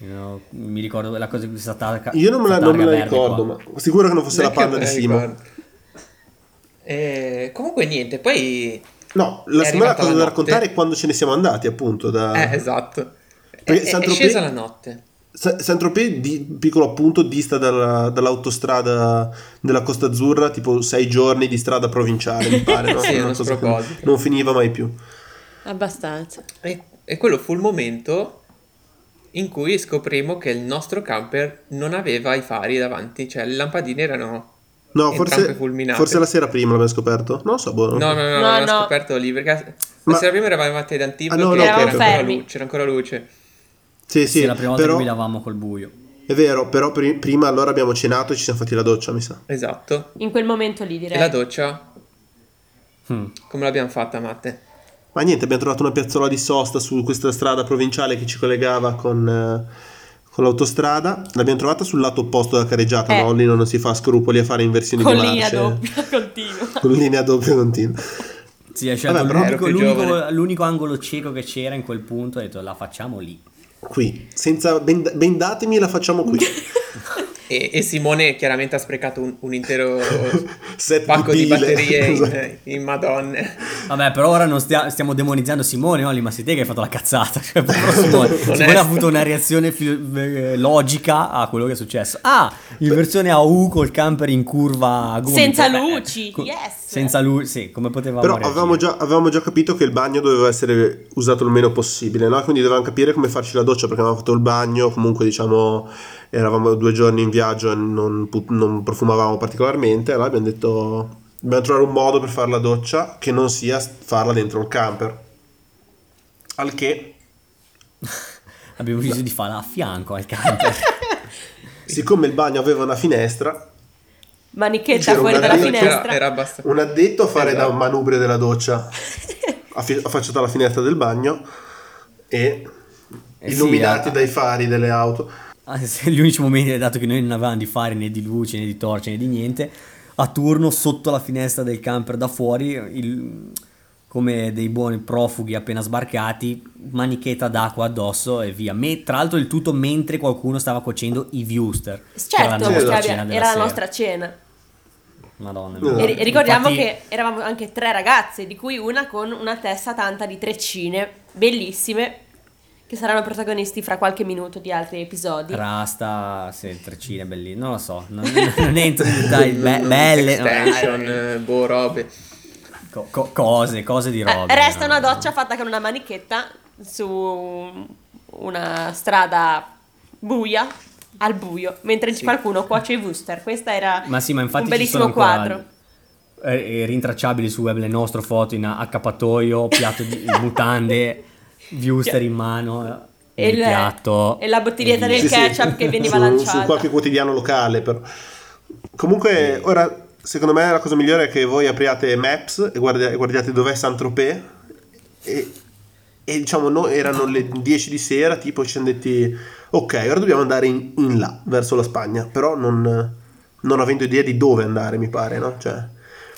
Io mi ricordo la cosa di stata Io non me la, non me la ricordo, ma sicuro che non fosse la Neanche palla di la Simo. Eh, comunque niente, poi... No, la seconda cosa la da raccontare è quando ce ne siamo andati, appunto. Da... Eh, esatto. È, Perché è- scesa la notte. Sa- Saint-Tropez, di, piccolo appunto, dista dalla- dall'autostrada della Costa Azzurra tipo sei giorni di strada provinciale, mi pare. no? <laughs> Sì, Una uno cosa che sproposito. non finiva mai più. Abbastanza. E, e quello fu il momento in cui scoprimmo che il nostro camper non aveva i fari davanti, cioè le lampadine erano... No, forse, fulminate. forse la sera prima l'abbiamo scoperto. Non so, boh. No, no, no, No, no, l'ho no. scoperto lì perché Ma- la sera prima eravamo arrivati ad Antibes Ah, no, no, c'era, ok, ancora luce, c'era ancora luce. Sì, Sì, sì, la prima volta però che guidavamo col buio. è vero, però pri- prima allora abbiamo cenato e ci siamo fatti la doccia, mi sa. Esatto. In quel momento lì E direi. la doccia, Hmm. come l'abbiamo fatta, Matte? Ma niente, abbiamo trovato una piazzola di sosta su questa strada provinciale che ci collegava con, eh, con l'autostrada. L'abbiamo trovata sul lato opposto della carreggiata, Eh. no? Lì non si fa scrupoli a fare inversioni Con di linea marce. doppia <laughs> continua. Con linea doppia continua. Sì, hai scelto Vabbè, l'unico, l'unico- l'unico angolo cieco che c'era in quel punto. Ho detto, la facciamo lì. Qui, senza ben, ben datemi e la facciamo qui. <laughs> E, e Simone chiaramente ha sprecato un, un intero <laughs> Set pacco di di batterie in, Esatto. in Madonne. Vabbè, però ora non stia- stiamo demonizzando Simone, Oli, ma sei te che hai fatto la cazzata. <laughs> Cioè, <laughs> Simone, Simone ha avuto una reazione fil- eh, logica a quello che è successo. Ah, in versione AU col camper in curva a gomito. Senza Beh, luci, co- yes. Senza luci, sì, come potevamo Però avevamo già, avevamo già capito che il bagno doveva essere usato il meno possibile, no? Quindi dovevamo capire come farci la doccia perché avevamo fatto il bagno, comunque diciamo eravamo due giorni in viaggio e non, non profumavamo particolarmente, allora abbiamo detto dobbiamo trovare un modo per fare la doccia che non sia farla dentro il camper. Al che, <laughs> Abbiamo deciso di farla a fianco al camper. <laughs> siccome il bagno aveva una finestra, Manichetta fuori dalla doccia, Era, finestra. era abbastanza... un addetto a fare Esatto. da manubrio della doccia <laughs> affacciato alla finestra del bagno e Eh sì, illuminati eh. dai fari delle auto. Ah, <laughs> Gli unici momenti, dato che noi non avevamo di fare né di luce né di torce né di niente, a turno sotto la finestra del camper da fuori, il- come dei buoni profughi appena sbarcati, manichetta d'acqua addosso e via. Me- tra l'altro il tutto mentre qualcuno stava cuocendo i viewster. che era la Certo, nostra cena era la nostra cena. Madonna mia. E, e ricordiamo Infatti- che eravamo anche tre ragazze, di cui una con una testa tanta di treccine, bellissime, che saranno protagonisti fra qualche minuto di altri episodi. Rasta, sì, treccine bellissime, non lo so, non, <laughs> non entro in dettagli, be- <laughs> belle, no, Extension, eh, eh, boh, robe. co- co- cose, cose di Eh, roba. resta una doccia fatta con una manichetta su una strada buia, al buio, mentre Sì. qualcuno cuoce i Wooster. Questo era Ma sì, ma infatti un ci bellissimo quadro. eh, eh, rintracciabili su web le nostre foto in accappatoio, piatto di <laughs> mutande, viewster in mano, E il il- piatto. e la bottiglietta e del. Sì, sì. ketchup che veniva su, lanciata. su qualche quotidiano locale però. comunque ora secondo me la cosa migliore è che voi apriate Maps e guardia- e guardiate dov'è Saint-Tropez e, e diciamo no, erano le 10 di sera tipo ci siamo detti ok ora dobbiamo andare in, in là verso la Spagna però non, non avendo idea di dove andare mi pare no? cioè,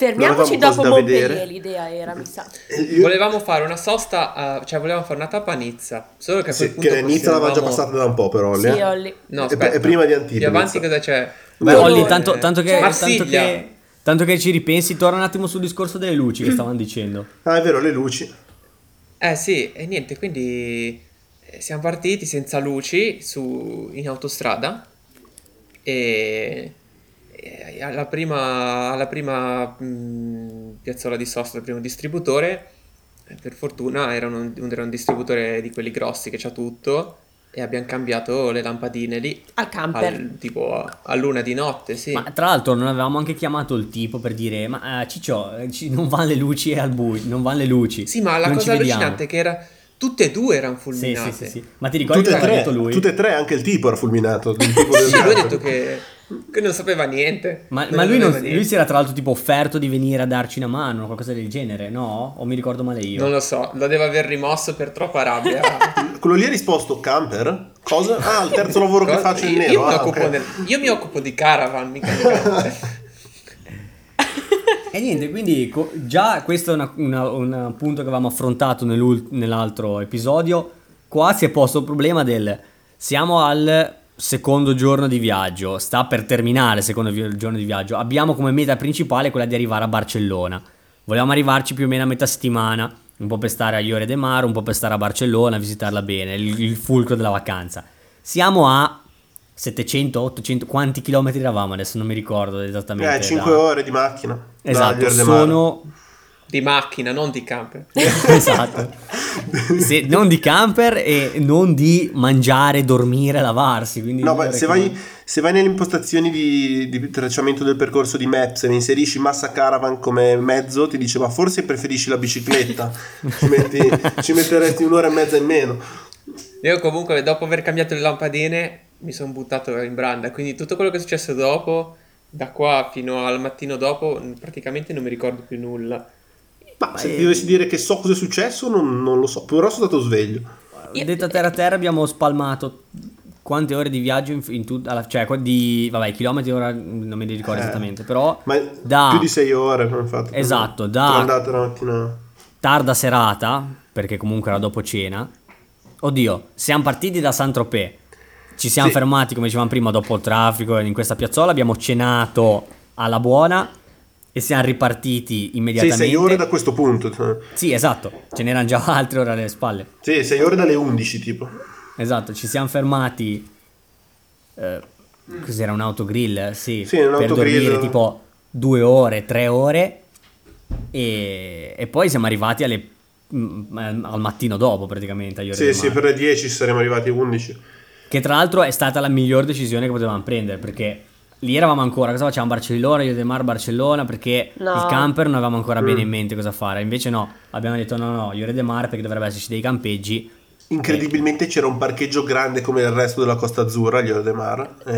Fermiamoci dopo Montpellier, l'idea era, mi sa. io- Volevamo fare una sosta, a- cioè volevamo fare una tappa a Nizza. Solo che a quel sì, punto che Nizza l'aveva già passata da un po' però Sì, lì, eh. Olli. No, E- e prima di Antibes. Più avanti cosa c'è? Beh, Dolore. Olli, tanto, tanto che, tanto, che, tanto che ci ripensi, torna un attimo sul discorso delle luci che stavano dicendo. ah è vero le luci Eh sì, e niente, quindi eh, siamo partiti senza luci su, in autostrada e alla prima, alla prima mh, piazzola di sosta, al primo distributore, eh, per fortuna era un, era un distributore di quelli grossi che c'ha tutto e abbiamo cambiato le lampadine lì. Al camper. al- tipo a, a luna di notte, sì. Ma tra l'altro non avevamo anche chiamato il tipo per dire ma eh, Ciccio, eh, ci- non vanno le luci al buio, non vanno le luci. Sì, ma la non cosa vediamo." allucinante è che era, tutte e due erano Sì, fulminate. sì, sì, sì. Ma ti ricordi tutte cosa e ha tre, detto lui? tutte e tre anche il tipo era fulminato <laughs> il tipo Sì, lui ha detto che, che non sapeva niente. Ma, Non ma lui, non- niente. lui si era tra l'altro tipo offerto di venire a darci una mano o qualcosa del genere, no? O mi ricordo male io? Non lo so, lo deve aver rimosso per troppa rabbia. <laughs> Quello lì ha risposto camper? Cosa? Ah, il terzo lavoro che faccio in io, nero. io mi ah, occupo ok. del- io mi occupo di caravan, mica di camper. <laughs> E niente, quindi co- già questo è una- una- un punto che avevamo affrontato nell'altro episodio. Qua si è posto il problema del siamo al secondo giorno di viaggio, sta per terminare il secondo vi- giorno di viaggio. Abbiamo come meta principale quella di arrivare a Barcellona. Volevamo arrivarci più o meno a metà settimana, un po' per stare a Iore de Mar, un po' per stare a Barcellona, visitarla bene, il, il fulcro della vacanza. Siamo a 700, 800, quanti chilometri eravamo adesso? Non mi ricordo esattamente. Eh, 5 da- ore di macchina. Esatto, sono Di macchina, non di camper. <laughs> esatto. Se- non di camper e non di mangiare, dormire, lavarsi. Quindi No, ma se vai, se vai nelle impostazioni di, di tracciamento del percorso di Maps e ne inserisci massa caravan come mezzo, ti dice ma forse preferisci la bicicletta, <laughs> ci, metti- ci metteresti un'ora e mezza in meno. Io comunque, dopo aver cambiato le lampadine, mi sono buttato in branda. Quindi tutto quello che è successo dopo, da qua fino al mattino dopo, praticamente non mi ricordo più nulla. Ma se ti dovessi dire che so cosa è successo, non, non lo so, però sono stato sveglio. Detto a terra a terra abbiamo spalmato quante ore di viaggio in, in tut- alla- cioè qua- di vabbè chilometri ora non mi ricordo Eh, esattamente però Ma da più di 6 ore abbiamo fatto. Esatto, da- Sono andato la mattina. tarda serata perché comunque era dopo cena oddio siamo partiti da Saint-Tropez ci siamo Sì. fermati come dicevamo prima dopo il traffico in questa piazzola abbiamo cenato alla buona e siamo ripartiti Sì, immediatamente 6 ore da questo punto. cioè. Sì, esatto, ce n'erano già <laughs> altre ore alle spalle. Sì, 6 ore dalle 11 tipo. Esatto, ci siamo fermati. eh, cos'era un autogrill? Sì, Sì, un per autogrill. dormire tipo due ore, tre ore. E, e poi siamo arrivati alle- mm, al mattino dopo, praticamente. a Iore Sì, sì, per le 10 saremmo arrivati a 11. Che tra l'altro è stata la miglior decisione che potevamo prendere perché. Lì eravamo ancora, cosa facciamo? Barcellona, Iore del Mar, Barcellona, perché No. il camper non avevamo ancora bene Mm. in mente cosa fare. Invece no, abbiamo detto no, no, Iore del Mar perché dovrebbe esserci dei campeggi. Incredibilmente c'era un parcheggio grande come il resto della Costa Azzurra, gli de Mar, e,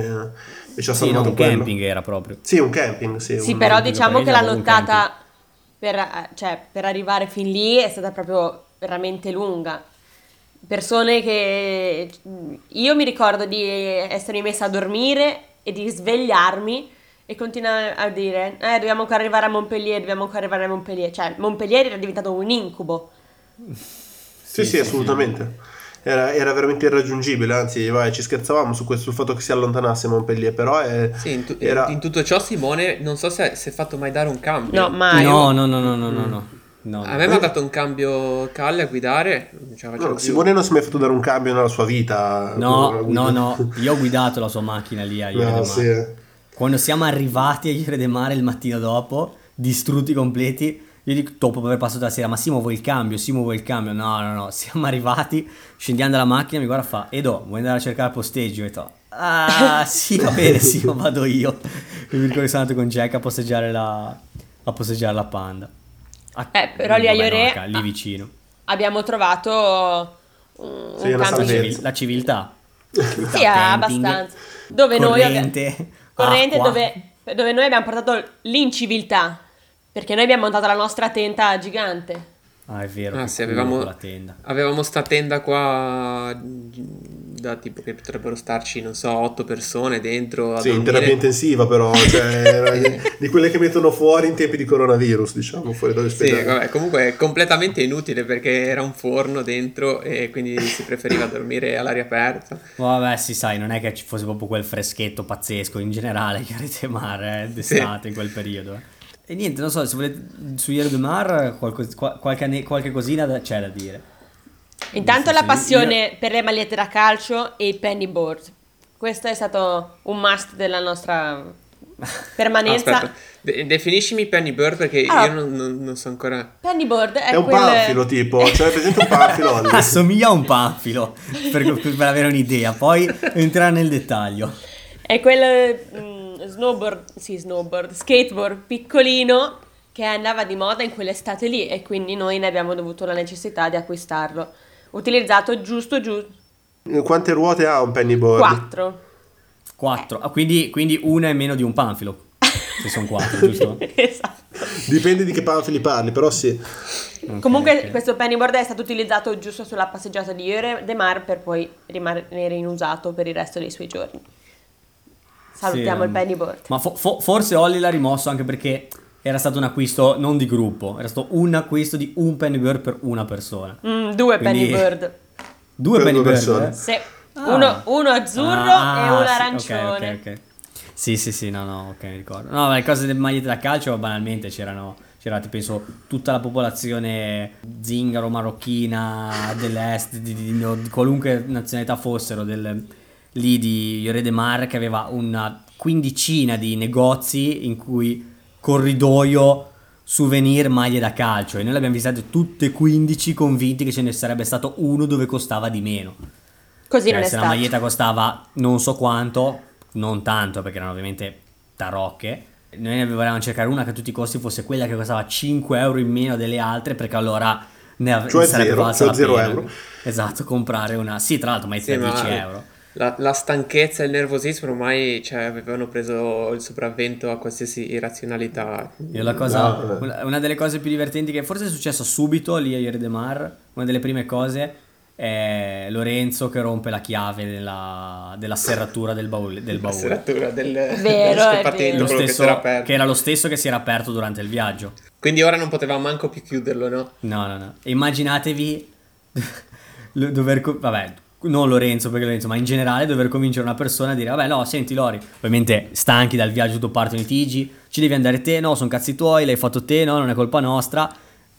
e ci ha Sì, no, salvato un quello. camping era proprio. Sì, un camping, sì. Sì, un- però un diciamo che la lottata per, eh, cioè, per arrivare fin lì è stata proprio veramente lunga. Persone che io mi ricordo di essermi messa a dormire e di svegliarmi e continuare a dire eh, dobbiamo ancora arrivare a Montpellier, dobbiamo ancora arrivare a Montpellier. Cioè, Montpellier era diventato un incubo. Sì, sì, assolutamente. Era, era veramente irraggiungibile, anzi, vai, ci scherzavamo su questo, sul fatto che si allontanasse Montpellier, però è, Sì, in, tu- era... in tutto ciò Simone non so se si è fatto mai dare un cambio. No, mai. No, no, no, no, no, no, no. No, A no. me mi ha dato un cambio Calle a guidare, No. Simone non si è mai fatto dare un cambio nella sua vita. No, no, no, io ho guidato la sua macchina lì a Iore No, del sì, eh. Quando siamo arrivati a Iore del Mare il mattino dopo, distrutti completi, io dico dopo aver passato la sera, ma Simo vuoi il cambio? Simo vuoi il cambio? No, no, no, <laughs> siamo arrivati, scendiamo dalla macchina, mi guarda e fa, Edo, vuoi andare a cercare il posteggio? Io ho detto, Ah, <laughs> sì, va bene, sì, vado io. <laughs> Mi ricordo che sono andato con Jack a posteggiare la, a posteggiare la panda. A- Eh, però lì a no, Iore- lì vicino. <laughs> Abbiamo trovato un, Sì, un campo civil- la civiltà. Sì, abbastanza. Dove noi corrente, corrente acqua. dove, dove noi abbiamo portato l'inciviltà. Perché noi abbiamo montato la nostra tenda gigante. Ah, è vero. Ah, sì, avevamo, con la tenda. avevamo sta tenda qua da tipo che potrebbero starci, non so, otto persone dentro a Sì, in terapia intensiva però, cioè, <laughs> di quelle che mettono fuori in tempi di coronavirus, diciamo, fuori Sì, dall'ospedale. vabbè, comunque è completamente inutile perché era un forno dentro e quindi si preferiva dormire all'aria aperta. Vabbè, sì, sai, non è che ci fosse proprio quel freschetto pazzesco in generale che avete mare eh, d'estate in quel periodo. eh. E niente, non so, se volete su Iero de Mar qualco- qualche, qualche cosina da- c'è da dire. Intanto Sì, la sì, passione per le magliette da calcio e i penny board. Questo è stato un must della nostra <laughs> permanenza. Aspetta, de- definiscimi Penny Bird perché Ah. io non, non- non so ancora. Penny board è, È un quel- panfilo tipo, cioè presente un panfilo? <laughs> Assomiglia a un panfilo, per, per avere un'idea, poi entrerà nel dettaglio. È quel mm, snowboard, sì, snowboard, skateboard piccolino che andava di moda in quell'estate lì e quindi noi ne abbiamo dovuto la necessità di acquistarlo. Utilizzato giusto giusto Quante ruote ha un pennyboard? 4. 4, ah, quindi, quindi una è meno di un panfilo, se sono 4, <laughs> giusto? esatto. Dipende di che panfili parli, però sì. Ok, Comunque ok. questo pennyboard è stato utilizzato giusto sulla passeggiata di Iore de Mar per poi rimanere inusato per il resto dei suoi giorni. Salutiamo Sì, il pennyboard. Ma fo- fo- forse Olli l'ha rimosso anche perché era stato un acquisto non di gruppo, era stato un acquisto di un penny bird per una persona. Mm, due quindi- pennyboard. Due Per penny due bird? persone. eh? Sì. Ah. Uno, uno azzurro Ah, e uno sì, arancione. ok, ok, ok. Sì, sì, sì, no, no, ok, mi ricordo. No, ma le cose delle magliette da calcio, banalmente, c'erano, c'era, ti penso, tutta la popolazione zingaro, marocchina, dell'est, di, di- di- di qualunque nazionalità fossero, del, lì di Iore de Mar, che aveva una quindicina di negozi in cui corridoio, souvenir, maglie da calcio. E noi le abbiamo visitate tutte e 15 convinti che ce ne sarebbe stato uno dove costava di meno. Così Cioè, non è se la stato. maglietta costava non so quanto, non tanto perché erano ovviamente tarocche. Noi ne volevamo cercare una che a tutti i costi fosse quella che costava 5 euro in meno delle altre perché allora ne, av- Cioè sarebbe zero, valsa cioè la zero pena. euro. Esatto, comprare una... Sì, tra l'altro Sì, ma 10 euro. La, la stanchezza e il nervosismo ormai cioè, avevano preso il sopravvento a qualsiasi irrazionalità. Io la cosa, No, una, una delle cose più divertenti che forse è successo subito lì a Ieri de Mar, una delle prime cose è Lorenzo che rompe la chiave della, della serratura del baule. Del La baule. serratura del, Vero, <laughs> dello che stesso, aperto. che era lo stesso che si era aperto durante il viaggio. Quindi ora non potevamo manco più chiuderlo, no? No, no, no. Immaginatevi <laughs> dover... Vabbè, non Lorenzo perché Lorenzo, ma in generale dover convincere una persona a dire, vabbè, no, senti Lori, ovviamente stanchi dal viaggio, tutto partono i litigi, ci devi andare te, no, sono cazzi tuoi, l'hai fatto te, no, non è colpa nostra.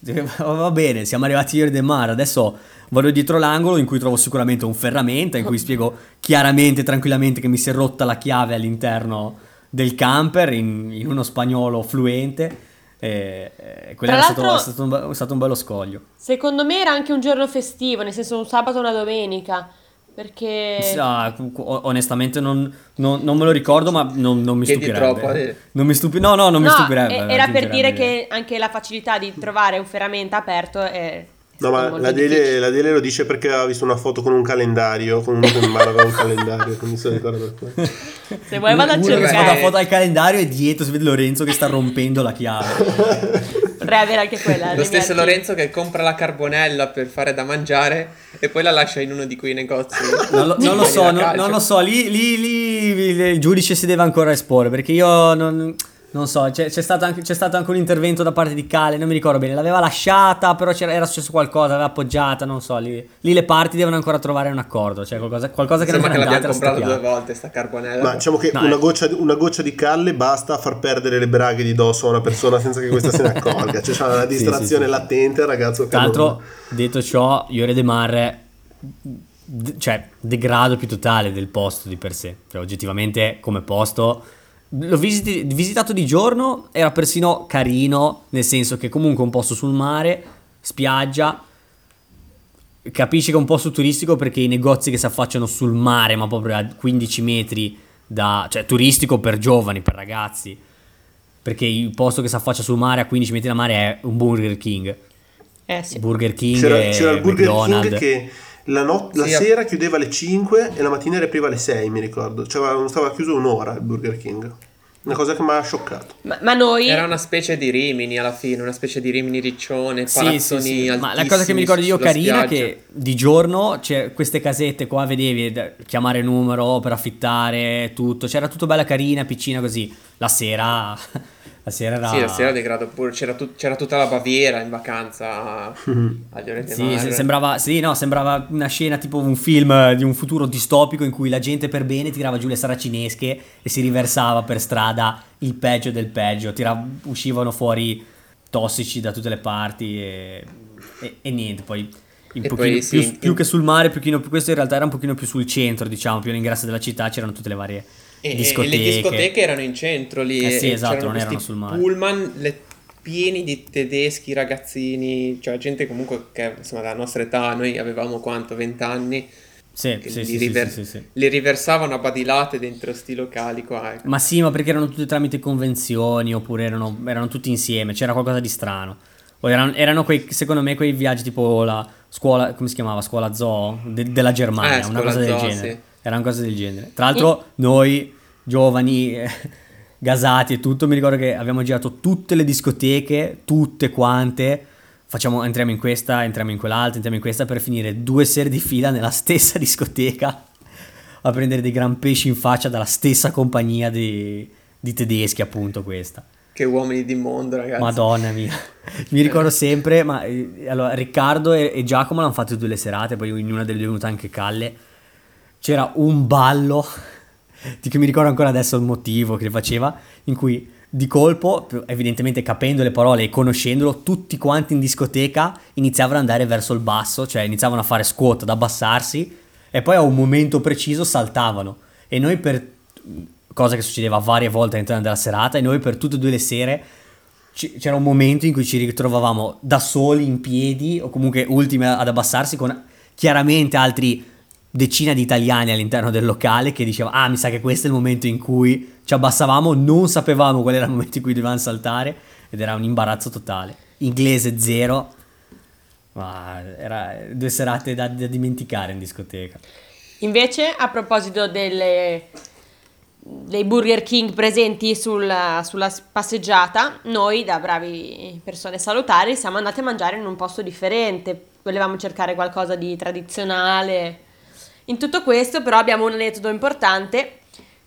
<laughs> Va bene, siamo arrivati ieri del mare, adesso vado dietro l'angolo in cui trovo sicuramente un ferramenta, in cui spiego chiaramente, tranquillamente che mi si è rotta la chiave all'interno del camper in, in uno spagnolo fluente. E, e quello Tra era stato, è stato un, è stato un bello scoglio. Secondo me era anche un giorno festivo, nel senso un sabato o una domenica. Perché ah, onestamente non, non- non me lo ricordo, ma non, non mi stupirebbe. troppo, eh. Non mi stupi- no, no, non mi No, stupirebbe. e- era per dire che anche la facilità di trovare un ferramenta aperto è No, ma la Dele, la Dele lo dice perché aveva visto una foto con un calendario, con uno che in mano aveva un calendario, quindi se ricorda per quello. Se vuoi vado a cercare. la cercare. foto al calendario e dietro si vede Lorenzo che sta rompendo la chiave. <laughs> Potrei avere anche quella. Lo nei stesso. Lorenzo che compra la carbonella per fare da mangiare e poi la lascia in uno di quei negozi. Non lo, non lo so, non, non lo so, lì, lì- lì il giudice si deve ancora esporre perché io non, non so, c'è, c'è stato anche, c'è stato anche un intervento da parte di Cale, non mi ricordo bene, l'aveva lasciata, però c'era, era successo qualcosa, l'aveva appoggiata, non so, lì, lì le parti devono ancora trovare un accordo, cioè qualcosa, qualcosa che Sembra non che è l'abbiamo andata era comprato due volte sta carbonella. Ma diciamo che No, una, eh. goccia, una goccia di calle basta a far perdere le braghe di dosso a una persona senza che questa se ne accorga. Cioè c'è una <laughs> Sì, distrazione sì, sì. latente al ragazzo che Tra l'altro, detto ciò, Iore De Mar, d- cioè, degrado più totale del posto di per sé. Cioè, oggettivamente, come posto, l'ho visiti- visitato di giorno, era persino carino, nel senso che comunque un posto sul mare, spiaggia, capisci che è un posto turistico perché i negozi che si affacciano sul mare, ma proprio a 15 metri da... cioè turistico per giovani, per ragazzi. Perché il posto che si affaccia sul mare a 15 metri da mare è un Burger King. Eh sì. Burger King C'era, e c'era il Burger McDonald's. King che la, not- la Sì, sera chiudeva alle 5 e la mattina riapriva alle 6, mi ricordo. Cioè, stava chiuso un'ora il Burger King. Una cosa che mi ha scioccato. Ma, ma noi... Era una specie di Rimini alla fine, una specie di Rimini riccione, Sì, palazzoni sì, sì. Ma la cosa che mi ricordo io carina è che di giorno c'è queste casette qua, vedevi da- chiamare numero per affittare tutto, c'era tutto bella carina, piccina così. La sera la sera era Sì, la sera degrado pure, c'era, tut- c'era tutta la Baviera in vacanza <laughs> a- agli Oriente Sì, se- sembrava, sì, no, sembrava una scena tipo un film di un futuro distopico in cui la gente per bene tirava giù le saracinesche e si riversava per strada il peggio del peggio, tira- uscivano fuori tossici da tutte le parti e, e- e niente, poi, E poi sì, più, in- più che sul mare, pochino, questo in realtà era un pochino più sul centro, diciamo, più all'ingresso della città c'erano tutte le varie E, e le discoteche erano in centro lì. Eh sì, esatto, c'erano non erano sul mare. Pullman le- pieni di tedeschi, ragazzini, cioè gente comunque che insomma della nostra età, noi avevamo quanto, 20 anni, Sì, sì, li, sì, river- sì, sì, sì. li riversavano a badilate dentro sti locali qua. ecco. Ma sì, ma perché erano tutte tramite convenzioni oppure erano, erano tutti insieme, c'era qualcosa di strano. O erano, erano quei, secondo me, quei viaggi tipo la scuola, come si chiamava? Scuola zoo de- della Germania, Eh, una cosa del zoo, genere. sì. Era una cosa del genere. Tra l'altro, noi giovani, eh, <laughs> gasati e tutto, mi ricordo che abbiamo girato tutte le discoteche, tutte quante. Facciamo, entriamo in questa, entriamo in quell'altra, entriamo in questa per finire due sere di fila nella <laughs> stessa discoteca a prendere dei gran pesci in faccia dalla stessa compagnia di, di tedeschi, appunto questa. Che uomini di mondo, ragazzi. Madonna mia. <laughs> Mi ricordo sempre, ma eh, allora Riccardo e, e Giacomo l'hanno fatto tutte le serate, poi in una delle due è venuta anche Calle. C'era un ballo, di cui mi ricordo ancora adesso il motivo che faceva, in cui di colpo, evidentemente capendo le parole e conoscendolo, tutti quanti in discoteca iniziavano ad andare verso il basso, cioè iniziavano a fare squat, ad abbassarsi e poi a un momento preciso saltavano. E noi per cosa che succedeva varie volte all'interno della serata e noi per tutte e due le sere c'era un momento in cui ci ritrovavamo da soli in piedi o comunque ultimi ad abbassarsi con chiaramente altri decina di italiani all'interno del locale che diceva ah mi sa che questo è il momento in cui ci abbassavamo non sapevamo qual era il momento in cui dovevamo saltare ed era un imbarazzo totale inglese zero ma era due serate da, da dimenticare in discoteca Invece, a proposito delle- dei Burger King presenti sulla, sulla passeggiata, noi da bravi persone salutari siamo andati a mangiare in un posto differente. Volevamo cercare qualcosa di tradizionale. In tutto questo, però, abbiamo un aneddoto importante,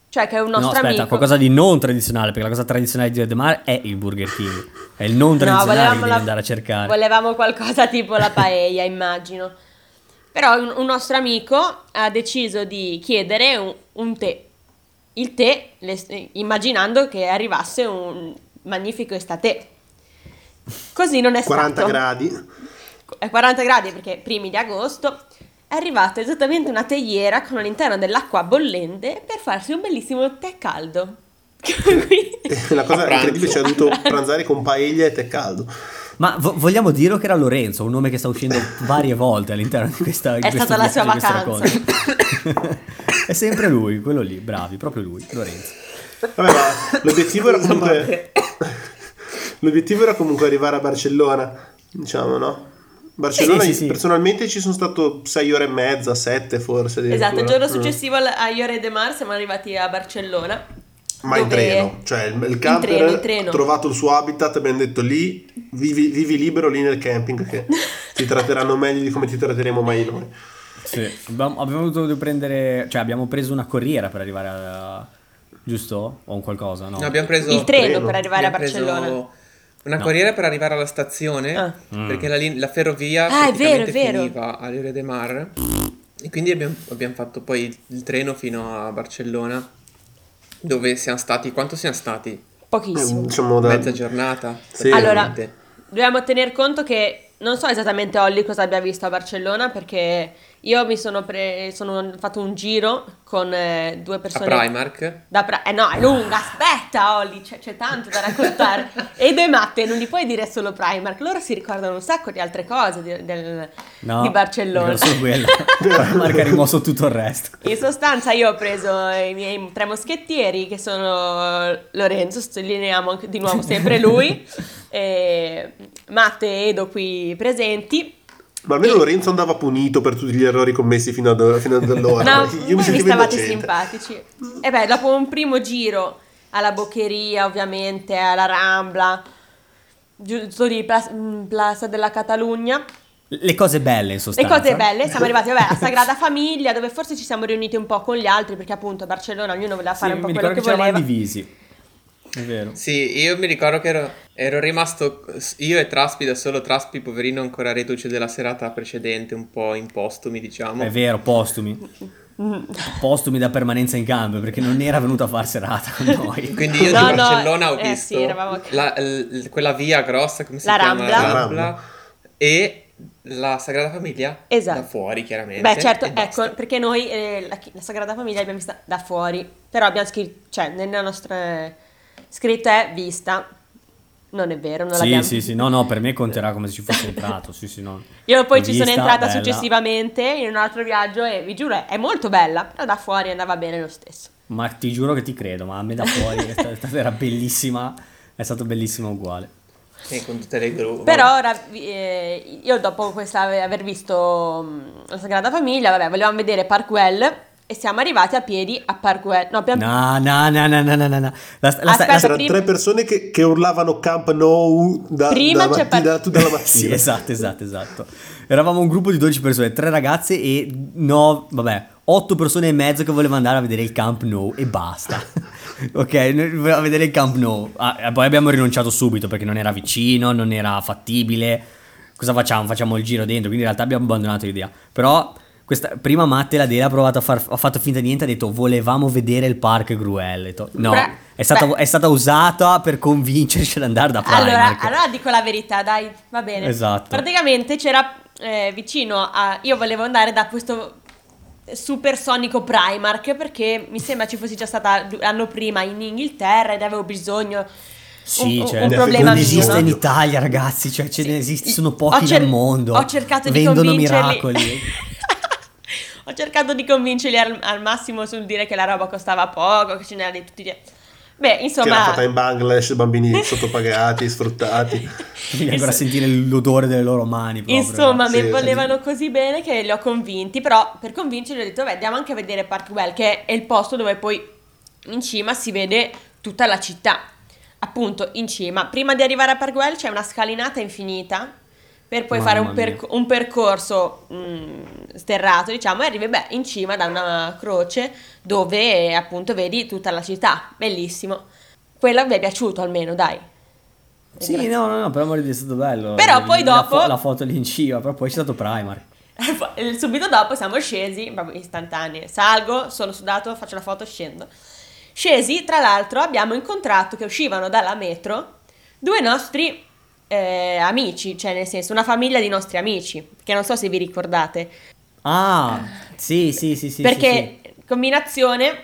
cioè che un no nostro aspetta amico. qualcosa di non tradizionale perché la cosa tradizionale di Rio de Mar è il Burger King è il non tradizionale che devi la- andare a cercare Volevamo qualcosa tipo la paella, immagino. Però un, un nostro amico ha deciso di chiedere un, un tè. Il tè, le- immaginando che arrivasse un magnifico estate. Così non è 40 stato. gradi. È 40 gradi perché primi di agosto. È arrivata esattamente una teiera con all'interno dell'acqua bollente per farsi un bellissimo tè caldo. <laughs> La <laughs> cosa incredibile, ci ha dovuto pranzare con paella e tè caldo. Ma vo- vogliamo dire che era Lorenzo, un nome che sta uscendo varie volte all'interno di questa È questo stata la sua vacanza. <laughs> È sempre lui, quello lì, bravi, proprio lui, Lorenzo. Vabbè, ma l'obiettivo era comunque. l'obiettivo era comunque arrivare a Barcellona, diciamo, no? Barcellona, Sì, sì, sì. personalmente ci sono stato 6 ore e mezza, 7 forse. Esatto, il giorno successivo al- a Iore de Mar siamo arrivati a Barcellona. Ma in treno, cioè il, il camper ha trovato il suo habitat, abbiamo detto lì, vivi, vivi libero lì nel camping che ti <laughs> tratteranno meglio di come ti tratteremo mai noi. Sì, abbiamo, abbiamo dovuto prendere, cioè abbiamo preso una corriera per arrivare a... giusto? O un qualcosa, no? No, abbiamo preso Il treno, treno. per arrivare a abbiamo preso Barcellona. Una No. corriera per arrivare alla stazione, Ah. perché la, la ferrovia Ah, è vero, praticamente è vero. finiva a Rio de Mar. E quindi abbiamo, abbiamo fatto poi il, il treno fino a Barcellona, dove siamo stati, quanto siamo stati? Pochissimo. Diciamo da... Mezza giornata? Sì. Allora, dobbiamo tener conto che non so esattamente Olli cosa abbia visto a Barcellona perché io mi sono, pre- sono fatto un giro con eh, due persone. Primark. Da Pra- eh no, è lunga, aspetta Olli, c'è, c'è tanto da raccontare. <laughs> e due matte, non gli puoi dire solo Primark, loro si ricordano un sacco di altre cose di, del- No, di Barcellona. solo quello. <laughs> Marca ha rimosso tutto il resto. In sostanza io ho preso i miei tre moschettieri che sono Lorenzo, sottolineiamo di nuovo sempre lui, <laughs> e Matte e Edo qui presenti. Ma almeno E- Lorenzo andava punito per tutti gli errori commessi fino ad, fino ad allora. <laughs> No, Io mi sentivo stavate innocente. simpatici. E beh, dopo un primo giro alla Boccheria, ovviamente, alla Rambla, giusto lì, Pla- mm, Plaza della Catalogna, Le cose belle in le sostanza. cose belle, siamo <laughs> arrivati vabbè, alla Sagrada Famiglia, dove forse ci siamo riuniti un po' con gli altri, perché appunto a Barcellona ognuno voleva Sì, fare un po' mi quello ricordo che che ci eravamo voleva. divisi. È vero. Sì, io mi ricordo che ero, ero rimasto io e Traspi, da solo Traspi, poverino, ancora reduce della serata precedente, un po' in postumi, diciamo. È vero, postumi. <laughs> Postumi da permanenza in cambio perché non era venuto a far serata con noi. <laughs> Quindi io No, di no, Barcellona ho eh visto sì, eravamo- la- l- quella via grossa, come si La chiama? Rambla. La La Rambla. E la Sagrada Famiglia Esatto. da fuori, chiaramente. Beh, certo, ecco, perché noi eh, la, la Sagrada Famiglia l'abbiamo vista da fuori, però abbiamo scritto, cioè, nelle nostre scritte è vista. Non è vero, non Sì, l'abbiamo sì, sì, no, no, per me <laughs> conterà come se ci fosse entrato. Sì, sì, no. Io poi L'ho ci sono vista, entrata bella. successivamente in un altro viaggio e vi giuro è, molto bella, però da fuori andava bene lo stesso. Ma ti giuro che ti credo, ma a me da fuori era bellissima, è stato bellissimo uguale. E con tutte le gru. Però ora, eh, io dopo questa, aver visto mh, la Sagrada Famiglia, vabbè, volevamo vedere Parkwell e siamo arrivati a piedi a Parkwell. No, abbiamo... No, no, no, no, no, no, no. La, la, Aspetta, la- C'erano prima- tre persone che, che urlavano Camp Nou da, Prima da c'è mattina, par- tu dalla mattina. <laughs> Sì, esatto, esatto, esatto. Eravamo un gruppo di 12 persone, tre ragazze e no, vabbè, 8 persone e mezzo che volevano andare a vedere il Camp Nou e basta. <laughs> ok, volevamo vedere il Camp Nou. Ah, poi abbiamo rinunciato subito perché non era vicino, non era fattibile. Cosa facciamo? Facciamo il giro dentro, quindi in realtà abbiamo abbandonato l'idea. Però questa, prima Matte la Dela ha provato a far, ha fatto finta di niente, ha detto volevamo vedere il park Gruel. Detto, no, Beh, è stata, è stata usata per convincerci ad andare da Primark. Allora, allora dico la verità, dai, va bene. Esatto. Praticamente c'era eh, vicino a... Io volevo andare da questo supersonico Primark perché mi sembra ci fossi già stata l'anno prima in Inghilterra ed avevo bisogno... Sì, un, cioè, un ne problema non esiste mio, in? Italia, ragazzi. Cioè, ce ne esiste, sono Ho pochi cer- nel mondo. Ho cercato di Vendono convincerli. miracoli. <laughs> ho cercato di convincerli al, al massimo sul dire che la roba costava poco, che ce n'era di tutti. gli- Beh, Che era insomma, fatta in Bangladesh, bambini <laughs> sottopagati, sfruttati. Devi ancora sentire l'odore delle loro mani. Proprio, Insomma, Sì, mi sì. volevano così bene che li ho convinti, però per convincerli ho detto, beh, andiamo anche a vedere Parkwell, che è il posto dove poi in cima si vede tutta la città. Appunto, in cima. Prima di arrivare a Parkwell c'è una scalinata infinita per poi Mamma fare un, perc- un percorso mh, sterrato, diciamo, e arrivi, beh, in cima da una croce dove appunto vedi tutta la città. Bellissimo. Quello mi è piaciuto almeno, dai. Sì, no, no, no, per amore di Dio, è stato bello. Però poi la dopo- fo- La, foto lì in cima, però poi c'è stato Primark. <laughs> Eh, Subito dopo siamo scesi, proprio istantanee. Salgo, sono sudato, faccio la foto, scendo. Scesi, tra l'altro, abbiamo incontrato che uscivano dalla metro due nostri eh, amici, cioè nel senso una famiglia di nostri amici, che non so se vi ricordate. Ah, sì, sì, sì, sì. perché sì, sì. combinazione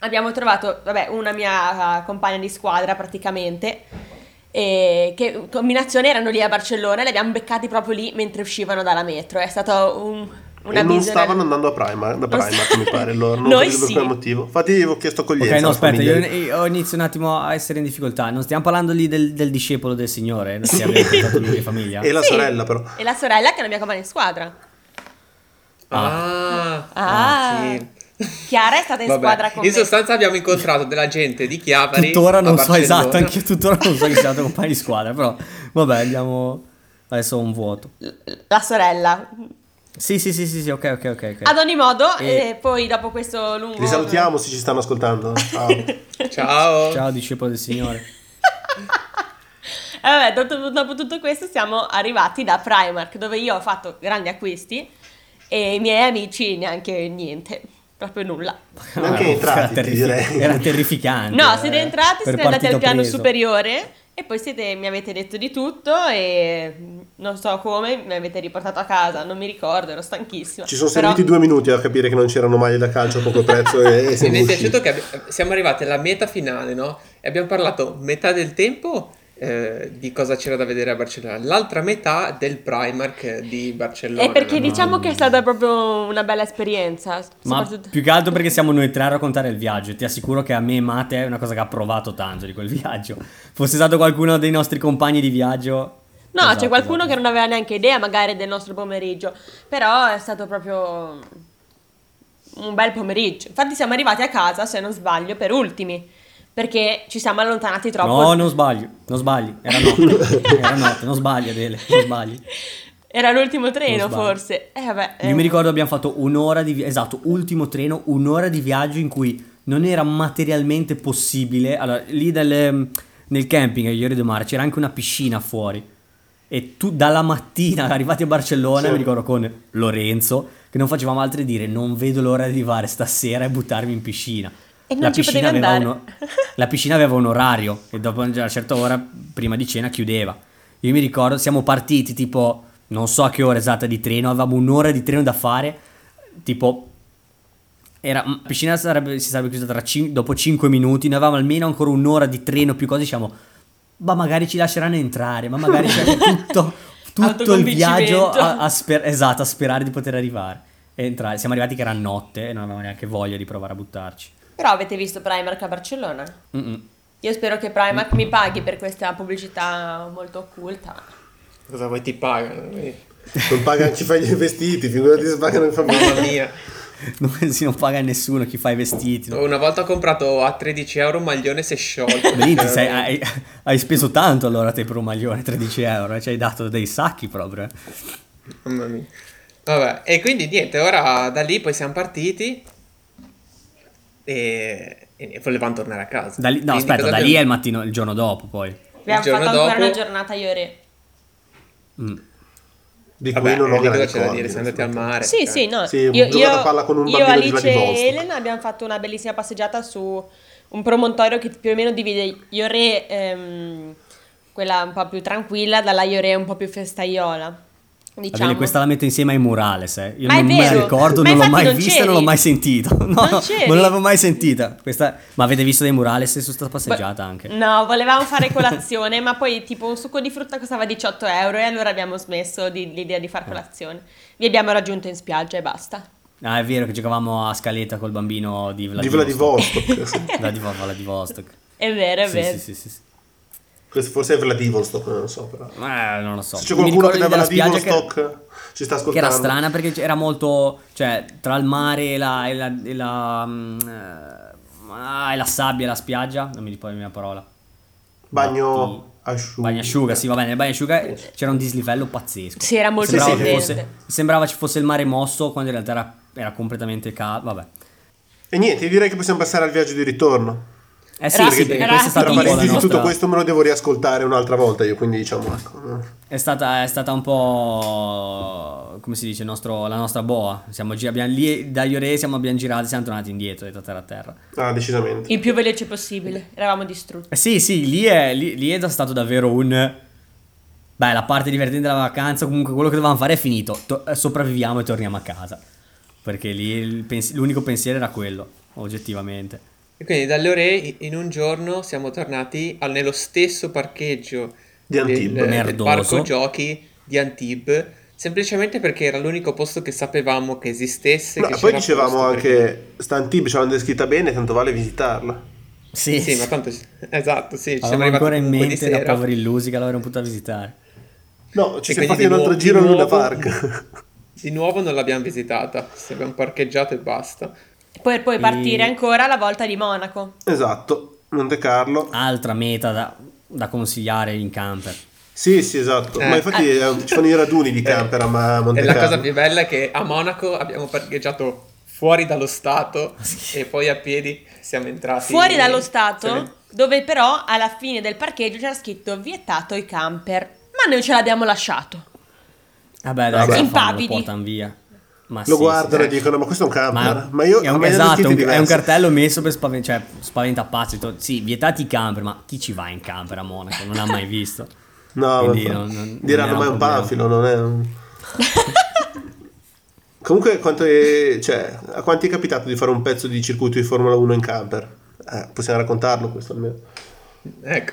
abbiamo trovato, vabbè, una mia uh, compagna di squadra praticamente. E che combinazione erano lì a Barcellona e li abbiamo beccati proprio lì mentre uscivano dalla metro. È stato un, una non visione- stavano andando a Primark, da Primark sta- mi pare loro, non <laughs> Noi per sì. quale motivo. Infatti io avevo chiesto accoglienza Ok, no, aspetta, io, io inizio un attimo a essere in difficoltà. Non stiamo parlando lì del, del discepolo del Signore, non stiamo lui e famiglia. E la Sì. sorella però. E la sorella che è la mia compagna di squadra. Ah, Ah. sì. Chiara è stata in Vabbè, squadra con in me. sostanza abbiamo incontrato della gente di Chiavari Tuttora non so esatto, anche io tuttora non so chi sia stato compagno di squadra, però vabbè, andiamo adesso ho un vuoto. La sorella. Sì, sì, sì, sì, sì, ok, ok, ok. Ad ogni modo, E- e poi dopo questo lungo... Li salutiamo se ci stanno ascoltando. Ciao. <laughs> Ciao. Ciao discepolo del Signore. E <laughs> vabbè, dopo, dopo tutto questo siamo arrivati da Primark, dove io ho fatto grandi acquisti e i miei amici neanche niente, proprio nulla. Neanche Era entrati, ti terrifi- direi. Era terrificante. No, eh, siete entrati, per siete andati al piano preso. superiore E poi siete, mi avete detto di tutto e non so come, mi avete riportato a casa, non mi ricordo, ero stanchissima. Ci sono Però- serviti due minuti a capire che non c'erano maglie da calcio a poco prezzo e, e Mi siamo è usciti. piaciuto che abbi- siamo arrivati alla meta finale, no? E abbiamo parlato metà del tempo eh, di cosa c'era da vedere a Barcellona, l'altra metà del Primark di Barcellona. E perché no? diciamo che è stata proprio una bella esperienza. Ma soprattutto- più che altro perché siamo noi tre a raccontare il viaggio. Ti assicuro che a me e Mate è una cosa che ha provato tanto di quel <laughs> viaggio. Fosse stato qualcuno dei nostri compagni di viaggio. No, Esatto, c'è qualcuno esatto. che non aveva neanche idea magari del nostro pomeriggio, però è stato proprio un bel pomeriggio. Infatti siamo arrivati a casa, se non sbaglio, per ultimi, perché ci siamo allontanati troppo. No, non sbaglio, non sbagli. Era notte. <laughs> Era notte, non sbagli Adele, non sbagli. Era l'ultimo treno forse. Eh, vabbè, eh. Io mi ricordo abbiamo fatto un'ora di viaggio, esatto, ultimo treno, un'ora di viaggio in cui non era materialmente possibile. Allora, lì nel, nel camping a Iori de Mare c'era anche una piscina fuori. E tu dalla mattina <laughs> arrivati a Barcellona, Sì. mi ricordo con Lorenzo, che non facevamo altro che dire non vedo l'ora di arrivare stasera e buttarmi in piscina. E non ci potevi andare. uno- la piscina aveva un orario e dopo una certa ora, prima di cena, chiudeva. Io mi ricordo, siamo partiti tipo, non so a che ora esatta di treno, avevamo un'ora di treno da fare, tipo... Era, la piscina sarebbe, si sarebbe chiusa tra cin- dopo 5 minuti, noi avevamo almeno ancora un'ora di treno più cose, diciamo, ma magari ci lasceranno entrare, ma magari c'è <laughs> tutto, tutto il viaggio a, a sper- esatto, a sperare di poter arrivare e entrare. Siamo arrivati che era notte e non avevamo neanche voglia di provare a buttarci. Però avete visto Primark a Barcellona? Mm-mm. Io spero che Primark mi paghi per questa pubblicità molto occulta. Cosa vuoi ti pagano? Non pagano chi fa i vestiti, figurati se pagano i Mamma famosi. mia. <laughs> Non, si non paga nessuno chi fa i vestiti. no? Una volta ho comprato a 13 euro un maglione si è sciolto. Eh, sei- hai, hai speso tanto allora te per un maglione, 13 euro, eh, ci hai dato dei sacchi proprio. eh. Mamma mia. Vabbè, e quindi niente, ora da lì poi siamo partiti e, e volevamo tornare a casa. Da lì- no, Quindi aspetta, da abbiamo- lì è il mattino, il giorno dopo poi. Abbiamo fatto ancora dopo- una giornata io e Re. Mm. Di cui Vabbè, non ho lì cosa gran c'è da dire? Siamo andati al mare. Sì, cioè. sì, no. Sì, io, io, a palla con un io, Alice e Elena abbiamo fatto una bellissima passeggiata su un promontorio che più o meno divide Iore, ehm, quella un po' più tranquilla, dalla Iore un po' più festaiola. Va Diciamo. bene, questa la metto insieme ai Murales, eh. Io Ma è non me la ricordo, ma non l'ho mai non vista, c'eri. non l'ho mai sentito. <laughs> No, Non non l'avevo mai sentita. Questa... Ma avete visto dei Murales su sta passeggiata anche? No, volevamo fare <laughs> colazione, ma poi tipo un succo di frutta costava 18 euro e allora abbiamo smesso di- l'idea di Eh. fare colazione. Vi abbiamo raggiunto in spiaggia e basta. Ah, è vero che giocavamo a scaletta col bambino di Di Vladivostok. Vladivostok. sì. <laughs> Vladivo- Vladivostok. È vero, è Sì, vero. sì, sì, sì, sì. Questo forse è Vladivostok, non lo so però. Eh, non lo so. Se c'è Mi qualcuno che ricordo da della spiaggia che- Vladivostok ci sta Che ascoltando. era strana perché era molto. cioè, tra il mare e la. e la. e la, ah, e la sabbia e la spiaggia. Non mi ricordo la mia parola. Bagno asciutto. Bagnasciuga, sì, va bene. Nel bagnasciuga c'era un dislivello pazzesco. Sì, era molto sembrava, che evidente. fosse, sembrava ci fosse il mare mosso quando in realtà era, era completamente caldo. Vabbè. E niente, direi che possiamo passare al viaggio di ritorno. Eh sì, sì, perché era questa è stata Tra un po' la nostra. tutto questo me lo devo riascoltare un'altra volta io, quindi diciamo ecco. È stata, è stata un po'. come si dice, il nostro- la nostra boa. Siamo, gi- abbiamo, lì, da Iore siamo, abbiamo girato, siamo tornati indietro, da terra a terra. Ah, decisamente. Il più veloce possibile. Eravamo distrutti. Eh sì, sì, lì è, lì, lì è stato davvero un... Beh, la parte divertente della vacanza, comunque quello che dovevamo fare è finito. To- eh, sopravviviamo e torniamo a casa. Perché lì il pens- l'unico pensiero era quello, oggettivamente. E quindi dalle ore in un giorno siamo tornati al- nello stesso parcheggio Di Antibes. del, del parco giochi di Antibes, semplicemente perché era l'unico posto che sapevamo che esistesse. No, che poi dicevamo posto, perché- anche sta Antibes ce l'hanno descritta bene, tanto vale visitarla. Sì, Sì, ma tanto... Esatto, sì, ci siamo ancora in mente da sera. poveri illusi che l'avremmo potuto visitare. No, ci siamo fatti un altro giro Luna nuovo- Park. <laughs> Di nuovo non l'abbiamo visitata, ci abbiamo parcheggiato e basta. Per poi partire E- ancora alla volta di Monaco. esatto, Monte Carlo. Altra meta da, da consigliare in camper. Sì, sì, esatto. Eh. Ma infatti eh, ci fanno i raduni di camper a Ma- Monte E la Carlo. cosa più bella è che a Monaco abbiamo parcheggiato fuori dallo Stato e poi a piedi siamo entrati... Fuori dallo Stato, Siamo- dove però alla fine del parcheggio c'era scritto vietato i camper. Ma noi ce l'abbiamo lasciato. Vabbè, dai, fanno? Lo Impavidi. portano via. Ma lo sì, guardano sì. e dicono ma questo è un camper. Ma, Ma, io è un, esatto, un- è un cartello messo per spaven- cioè, spaventapazzi. to- Sì, vietati i camper, ma chi ci va in camper a Monaco? Non l'ha mai visto. <laughs> No, Quindi ma- non- non- diranno ma è un panfilo, non è un... <laughs> Comunque, quanto è- cioè, a quanti è capitato di fare un pezzo di circuito di Formula 1 in camper? Eh, possiamo raccontarlo questo almeno. Ecco.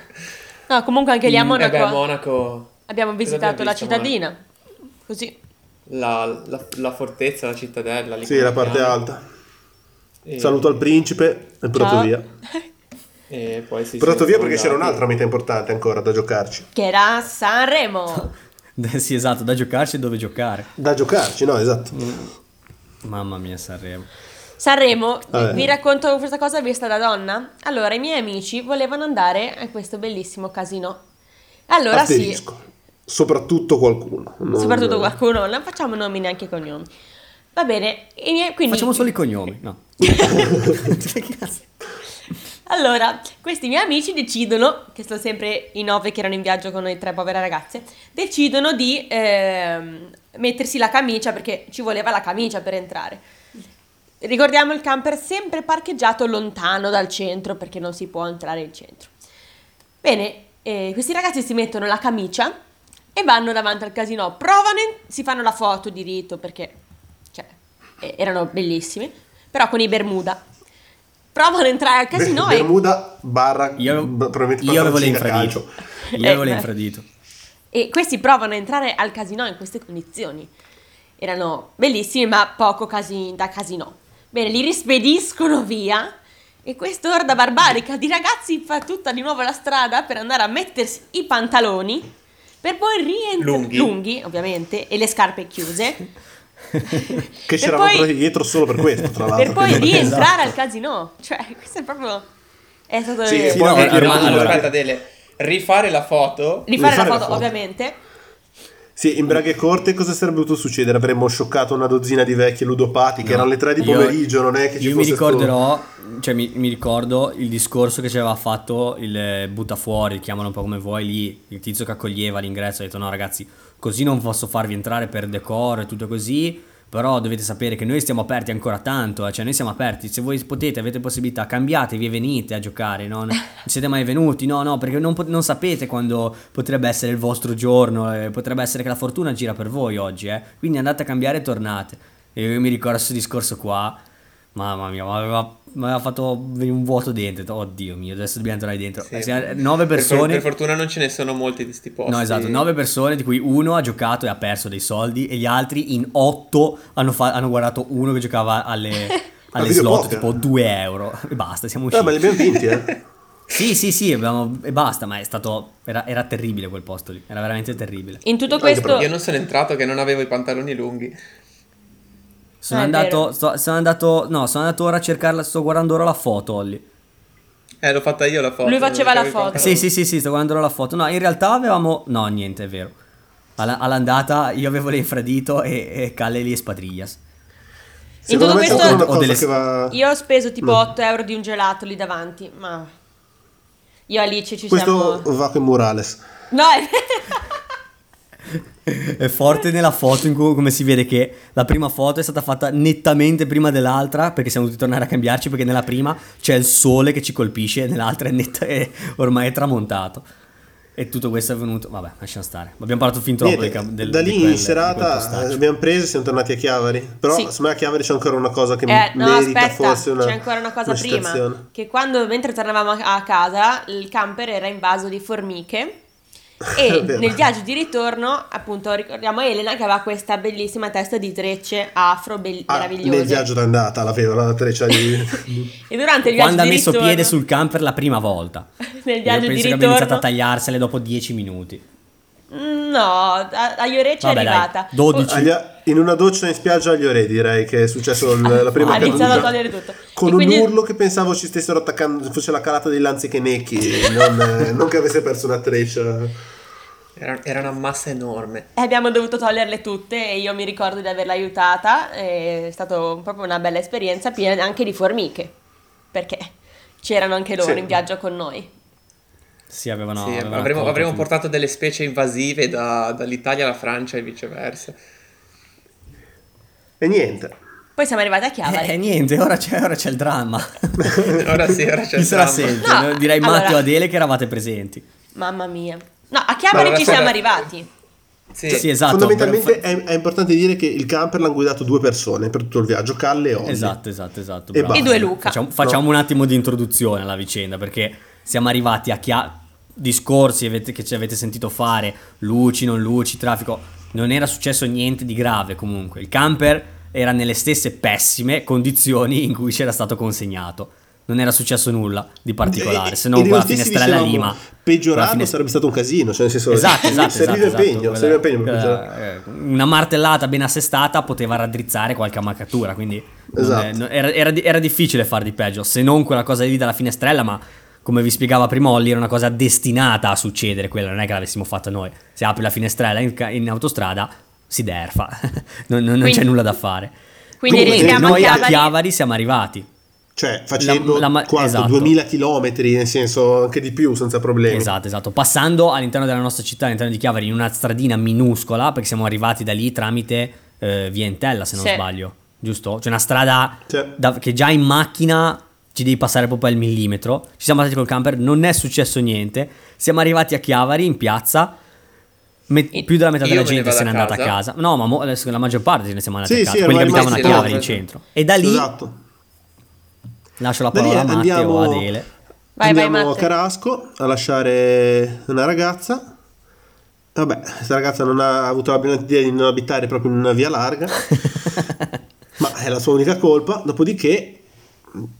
No, comunque anche lì a Mm, Monaco eh beh, Monaco... abbiamo visitato abbiamo la visto cittadina. Così. La, la- la fortezza, la cittadella. lì Sì, la parte alta. E- Saluto al principe e portato Ciao. via. E poi sì, Portato sì, via perché c'era un'altra meta importante ancora da giocarci. Che era Sanremo. <laughs> sì, esatto, da giocarci e dove giocare. Da giocarci, no, esatto. Mamma mia, Sanremo. Sanremo, Vabbè. vi racconto questa cosa vista da donna. Allora, i miei amici volevano andare a questo bellissimo casino. Allora sì, Asterisco. Soprattutto qualcuno. non- soprattutto qualcuno, non facciamo nomi neanche cognomi. Va bene, quindi... Facciamo solo i cognomi, no. <laughs> Allora, questi miei amici decidono, che sono sempre i nove che erano in viaggio con noi tre povere ragazze, decidono di ehm, mettersi la camicia perché ci voleva la camicia per entrare. Ricordiamo il camper sempre parcheggiato lontano dal centro perché non si può entrare in centro. Bene, eh, questi ragazzi si mettono la camicia e vanno davanti al casino, provano, si fanno la foto di rito perché cioè, erano bellissimi, però con i Bermuda. Provano a entrare al casino e Bermuda barra Io, b- io avevo l'infradito. Io avevo Eh, l'infradito. E questi provano a entrare al casino in queste condizioni. Erano bellissimi, ma poco casi- da casino. Bene, li rispediscono via. E questa orda barbarica di ragazzi fa tutta di nuovo la strada per andare a mettersi i pantaloni. Per poi rientrare. Lunghi. ovviamente, e le scarpe chiuse. <laughs> Che c'eravamo poi- dietro solo per questo, tra l'altro. per poi rientrare al casino. Cioè, questo è proprio. È stato. Sì, Sì, no, allora- Aspetta, Dele, rifare la foto. Rifare la rifare la foto, foto. ovviamente. Sì, in braghe corte cosa sarebbe dovuto succedere? Avremmo scioccato una dozzina di vecchie ludopati che No, erano le tre di io- pomeriggio, non è che ci Io mi ricorderò, cioè mi, mi ricordo il discorso che ci aveva fatto il eh, buttafuori, chiamalo un po' come vuoi lì, il tizio che accoglieva all'ingresso ha detto no ragazzi, così non posso farvi entrare per decoro e tutto così, però dovete sapere che noi stiamo aperti ancora tanto, eh, cioè noi siamo aperti, se voi potete, avete possibilità, cambiatevi e venite a giocare, no? non <laughs> siete mai venuti, no, no, perché non, non sapete quando potrebbe essere il vostro giorno, eh, potrebbe essere che la fortuna gira per voi oggi, eh? quindi andate a cambiare e tornate. E io mi ricordo questo discorso qua, mamma mia, mi aveva, mi aveva fatto venire un vuoto dentro, oddio mio, adesso dobbiamo entrare dentro. Sì. Eh, nove Per, persone... per fortuna non ce ne sono molti di sti posti. No, esatto, nove persone di cui uno ha giocato e ha perso dei soldi e gli altri in otto hanno, fa- hanno guardato uno che giocava alle, <laughs> alle slot poker. tipo 2 euro e basta, siamo usciti. ma li abbiamo vinti, eh. <laughs> Sì, sì, sì, abbiamo- e basta, ma è stato, era, era terribile quel posto lì, era veramente terribile. In tutto questo. Io non sono entrato che non avevo i pantaloni lunghi. Sono andato, sto- sono andato, no, sono andato ora a cercarla, sto guardando ora la foto, Olli. Eh, l'ho fatta io la foto. Lui faceva la foto. Sì, sì, sì, sì, sto guardando ora la foto. No, in realtà avevamo, no, niente, è vero. Alla- all'andata io avevo l'infradito e, e Calle lì e Spadriglias. Secondo tutto me c'è questo- Ho delle- va... Io ho speso tipo No. 8 euro di un gelato lì davanti, ma io Alice ci Questo siamo... va con Morales. No, è... È forte nella foto in cui come si vede che la prima foto è stata fatta nettamente prima dell'altra perché siamo dovuti tornare a cambiarci perché nella prima c'è il sole che ci colpisce e nell'altra è, netta, è ormai è tramontato. E tutto questo è venuto, vabbè, lasciamo stare. Abbiamo parlato fin troppo Niente, del, del, da di lì quel- in serata abbiamo preso e siamo tornati a Chiavari. Però Sì. secondo me a Chiavari c'è ancora una cosa che Eh, no, merita aspetta, forse una c'è ancora una cosa una prima. Che quando, mentre tornavamo a a casa, il camper era invaso di formiche. <laughs> È E nel viaggio di ritorno, appunto, ricordiamo Elena che aveva questa bellissima testa di trecce afro be- Ah, meravigliose. nel viaggio d'andata l'aveva la treccia di... <laughs> E durante il viaggio Quando ha di messo ritorno, piede sul camper la prima volta. <laughs> nel Io viaggio penso di che abbia iniziato a ritorno, tagliarsele dopo 10 minuti. Mm, no, a, a Ioreccia è Vabbè, dai, arrivata. 12. Oh, Agli- in una doccia in spiaggia agli ore direi che è successo il- la prima ha iniziato a togliere tutto. Con E un quindi- urlo che pensavo ci stessero attaccando, fosse la calata dei lanzichenecchi, non, eh, non che avesse perso una treccia. Era, era una massa enorme. E abbiamo dovuto toglierle tutte e io mi ricordo di averla aiutata, è stata proprio una bella esperienza piena anche di formiche, perché c'erano anche loro Sì. in viaggio con noi. Sì, avevano, Sì, avevano avremmo, avremmo portato delle specie invasive da- dall'Italia alla Francia e viceversa. E niente. Poi siamo arrivati a Chiavari. Eh, niente, ora c'è, ora c'è il dramma. <laughs> ora sì, ora c'è Chi il se la dramma. sente? No, Direi allora- Matteo Adele che eravate presenti. Mamma mia. No, a Chiavari Allora, ci siamo guarda- arrivati. Sì. Sì, esatto. Fondamentalmente è, è importante dire che il camper l'hanno guidato due persone per tutto il viaggio, Calle e Olli. Esatto, esatto, esatto. E. E due Luca. Facciamo, facciamo un attimo di introduzione alla vicenda perché siamo arrivati a chia- discorsi che ci avete sentito fare, luci, non luci, traffico. Non era successo niente di grave comunque. Il camper era nelle stesse pessime condizioni in cui c'era stato consegnato. Non era successo nulla di particolare, E- se non quella finestrella dicevamo, Lima. Peggiorato Quella finestra- sarebbe stato un casino, cioè nel senso Esatto, esatto, serviva esatto, impegno, esatto. serviva impegno Quella- peggioare. eh, una martellata ben assestata poteva raddrizzare qualche ammaccatura, quindi Esatto. è- era, era era difficile far di peggio, se non quella cosa lì dalla finestrella, ma come vi spiegava prima Olli era una cosa destinata a succedere, quella non è che l'avessimo fatta noi. Se apri la finestrella in, in autostrada si derfa, <laughs> non, non- non c'è Quindi- nulla da fare. Quindi Comunque, noi a. Chiavari siamo arrivati. Cioè, facendo La- la quanto? esatto. 2000 km, nel senso anche di più, senza problemi. Esatto, esatto. Passando all'interno della nostra città, all'interno di Chiavari, in una stradina minuscola, perché siamo arrivati da lì tramite eh, Via Entella, se non Sì. sbaglio, giusto? C'è una strada Sì. da- che già in macchina ci devi passare proprio al millimetro. Ci siamo passati col camper, non è successo niente. Siamo arrivati a Chiavari, in piazza. me- più della metà me della gente se n'è andata a casa. No, ma mo- adesso la maggior parte ce ne siamo andati Sì, a casa. sì, Quelli che abitavano a Chiavari in centro. E da lì Esatto. Lascio la parola a Matteo andiamo- o a Adele. Vai, vai, Andiamo a Matteo. Carasco a lasciare una ragazza. Vabbè, questa ragazza non ha avuto la brillante idea di non abitare proprio in una via larga, <laughs> ma è la sua unica colpa. Dopodiché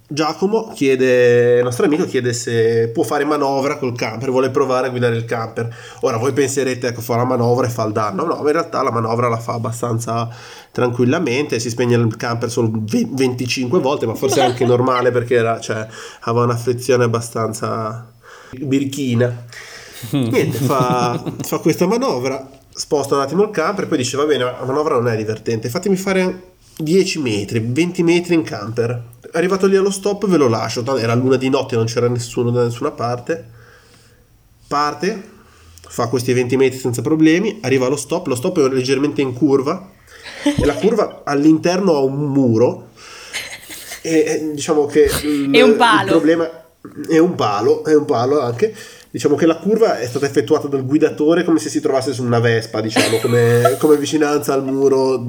Giacomo chiede, il nostro amico chiede se può fare manovra col camper, vuole provare a guidare il camper. Ora voi penserete, ecco, fa la manovra e fa il danno. No, in realtà la manovra la fa abbastanza tranquillamente, si spegne il camper solo ve- 25 volte, ma forse è anche normale perché era, cioè, aveva una frizione abbastanza birichina. Niente, fa, fa questa manovra, sposta un attimo il camper, poi dice va bene, la manovra non è divertente, fatemi fare 10 metri, 20 metri in camper. Arrivato lì allo stop ve lo lascio, era luna di notte, non c'era nessuno da nessuna parte. Parte, fa questi 20 metri senza problemi, arriva allo stop, lo stop è leggermente in curva e la curva all'interno ha un muro e diciamo che il, E un palo. il problema è un palo, è un palo anche. Diciamo che la curva è stata effettuata dal guidatore come se si trovasse su una Vespa, diciamo, come, <laughs> come vicinanza al muro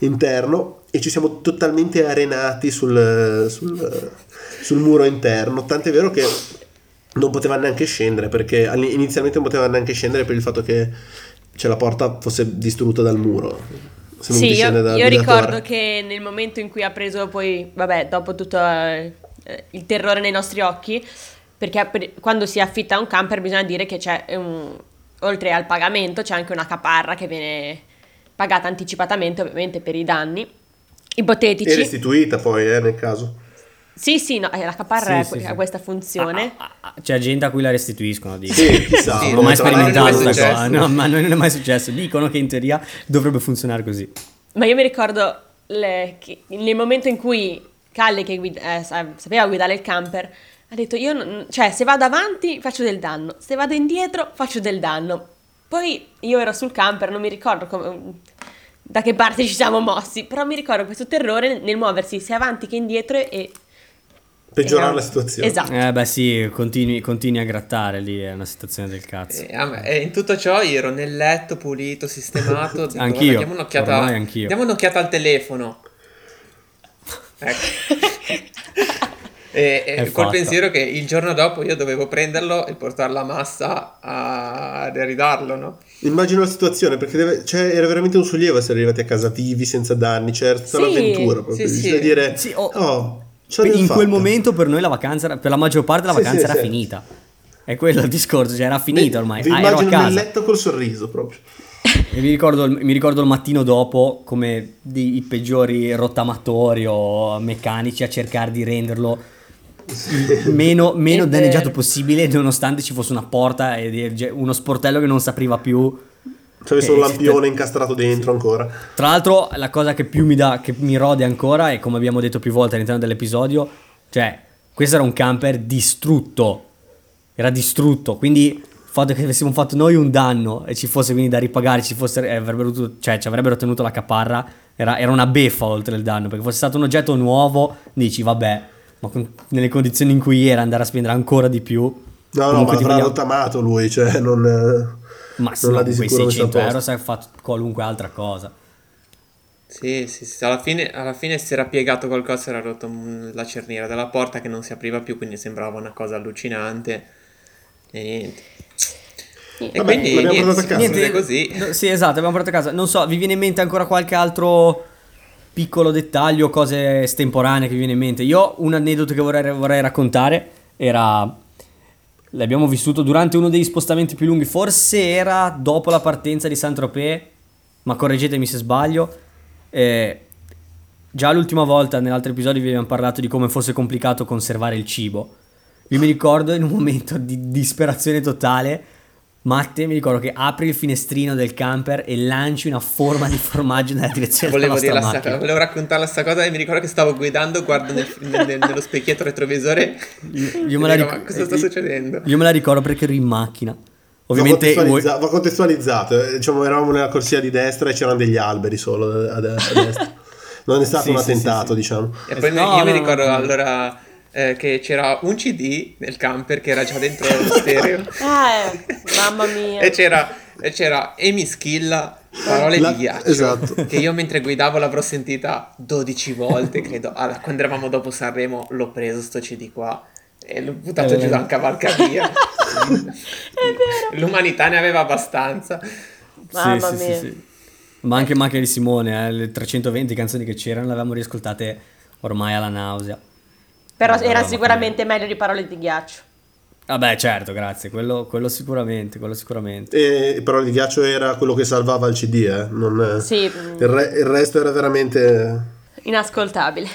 interno e ci siamo totalmente arenati sul, sul- sul muro interno. Tant'è vero che non poteva neanche scendere perché inizialmente non poteva neanche scendere per il fatto che cioè, la porta fosse distrutta dal muro. Sì, io, io ricordo che nel momento in cui ha preso poi, vabbè, dopo tutto eh, il terrore nei nostri occhi, perché per- quando si affitta un camper bisogna dire che c'è un, oltre al pagamento c'è anche una caparra che viene pagata anticipatamente ovviamente per i danni E ipotetici. restituita poi, eh, nel caso. Sì, sì, no, eh, la caparra Sì, sì, ha sì. questa funzione. Ah, ah, ah, C'è gente a cui la restituiscono, dico. Sì, chissà. Sì, non ho mai sperimentato questa cosa, no, ma non è mai successo. Dicono che in teoria dovrebbe funzionare così. Ma io mi ricordo le- che nel momento in cui Calle, che guida- eh, sa- sapeva guidare il camper, ha detto: Io, non- cioè, se vado avanti faccio del danno, se vado indietro faccio del danno. Poi io ero sul camper, non mi ricordo come- da che parte ci siamo mossi, però mi ricordo questo terrore nel muoversi sia avanti che indietro e. Peggiorare era- la situazione. Esatto. Eh beh sì, continui, continui a grattare lì, è una situazione del cazzo. E, me- e in tutto ciò io ero nel letto pulito, sistemato. detto, Anch'io, "Vabbè, Diamo un'occhiata, ormai anch'io. diamo un'occhiata al telefono. <laughs> Ecco. E, e col fatta. pensiero che il giorno dopo io dovevo prenderlo e portarlo a massa a, a ridarlo, no? Immagino la situazione perché deve- cioè, era veramente un sollievo essere arrivati a casa vivi, senza danni, c'era tutta Sì, un'avventura proprio. sì, sì. dire, Sì, oh, oh, ce in l'abbiamo quel momento per noi la vacanza, era- per la maggior parte la vacanza sì, era sì. finita. È quello il discorso, cioè era finita ormai. Vi Ah, ero a immagino nel casa. letto col sorriso proprio. E mi ricordo, mi ricordo il mattino dopo come dei, i peggiori rottamatori o meccanici a cercare di renderlo meno, meno danneggiato vero. possibile nonostante ci fosse una porta e di- uno sportello che non si apriva più. C'aveva solo un Eh, lampione incastrato dentro ancora. Tra l'altro la cosa che più mi dà, che mi rode ancora è come abbiamo detto più volte all'interno dell'episodio, cioè questo era un camper distrutto, era distrutto, quindi il fatto che avessimo fatto noi un danno e ci fosse quindi da ripagare, ci, fosse, eh, avrebbero cioè, ci avrebbero tenuto la caparra, era, era una beffa oltre il danno, perché fosse stato un oggetto nuovo, dici vabbè, ma con- nelle condizioni in cui era andare a spendere ancora di più. No, no, ma l'avrà vogliamo- rottamato lui, cioè non... eh, Ma sì, non di quei sicuro messo a 600 euro si è fatto qualunque altra cosa. Sì, sì, sì, alla fine, alla fine si era piegato qualcosa, si era rotto la cerniera della porta che non si apriva più, quindi sembrava una cosa allucinante. E niente. E. Vabbè, quindi l'abbiamo niente, portato a si casa. conclude così. no, sì, esatto, abbiamo portato a casa. Non so, vi viene in mente ancora qualche altro piccolo dettaglio, cose estemporanee che vi viene in mente? Io un aneddoto che vorrei, vorrei raccontare era... L'abbiamo vissuto durante uno degli spostamenti più lunghi, forse era dopo la partenza di Saint-Tropez, ma correggetemi se sbaglio. Eh, già l'ultima volta, nell'altro episodio, vi abbiamo parlato di come fosse complicato conservare il cibo. Io mi ricordo in un momento di disperazione totale, Matte mi ricordo che apri il finestrino del camper e lanci una forma di formaggio nella <laughs> direzione Volevo, della dire nostra la sta- macchina. volevo raccontare la sta cosa e mi ricordo che stavo guidando, guardo nel- nel- nel- nello specchietto retrovisore. Io, e io <laughs> me la dico, ric- ma cosa sta io- succedendo? Io me la ricordo perché ero in macchina. Va Ovviamente voi- va contestualizzato, eh, diciamo eravamo nella corsia di destra e c'erano degli alberi solo a, destra. Non è stato Sì, un sì, sì, attentato, sì. diciamo. E poi No, io no, mi ricordo no. allora eh, che c'era un CD nel camper che era già dentro lo stereo. <laughs> Eh, mamma mia. E c'era, e c'era Amy Schilla, parole La- di ghiaccio. esatto. Che io mentre guidavo l'avrò sentita 12 volte, credo. Allora, quando eravamo dopo Sanremo l'ho preso sto CD qua e l'ho buttato Eh, giù dal cavalcavia. <laughs> È vero. L'umanità ne aveva abbastanza. Mamma sì, mia. sì, sì. Ma anche macchina di Simone, eh, le 320 canzoni che c'erano le avevamo riascoltate ormai alla nausea. Però era sicuramente meglio di parole di ghiaccio. Vabbè, certo, grazie, quello, quello sicuramente, quello sicuramente. E, però il ghiaccio era quello che salvava il CD, eh, non, Sì, il, re- il resto era veramente... inascoltabile.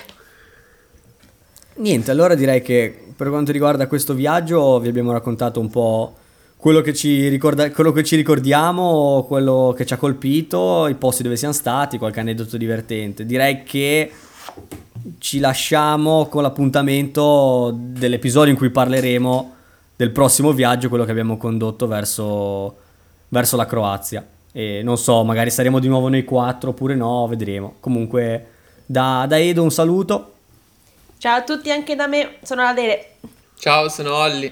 Niente, allora direi che per quanto riguarda questo viaggio vi abbiamo raccontato un po' quello che ci, ricorda- quello che ci ricordiamo, quello che ci ha colpito, i posti dove siamo stati, qualche aneddoto divertente. Direi che ci lasciamo con l'appuntamento dell'episodio in cui parleremo del prossimo viaggio, quello che abbiamo condotto verso, verso la Croazia. E non so, magari saremo di nuovo noi quattro oppure no, vedremo. Comunque da, da Edo un saluto. Ciao a tutti anche da me, sono la Dele. Ciao, sono Olli.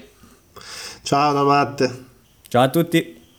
Ciao da Matte. Ciao a tutti.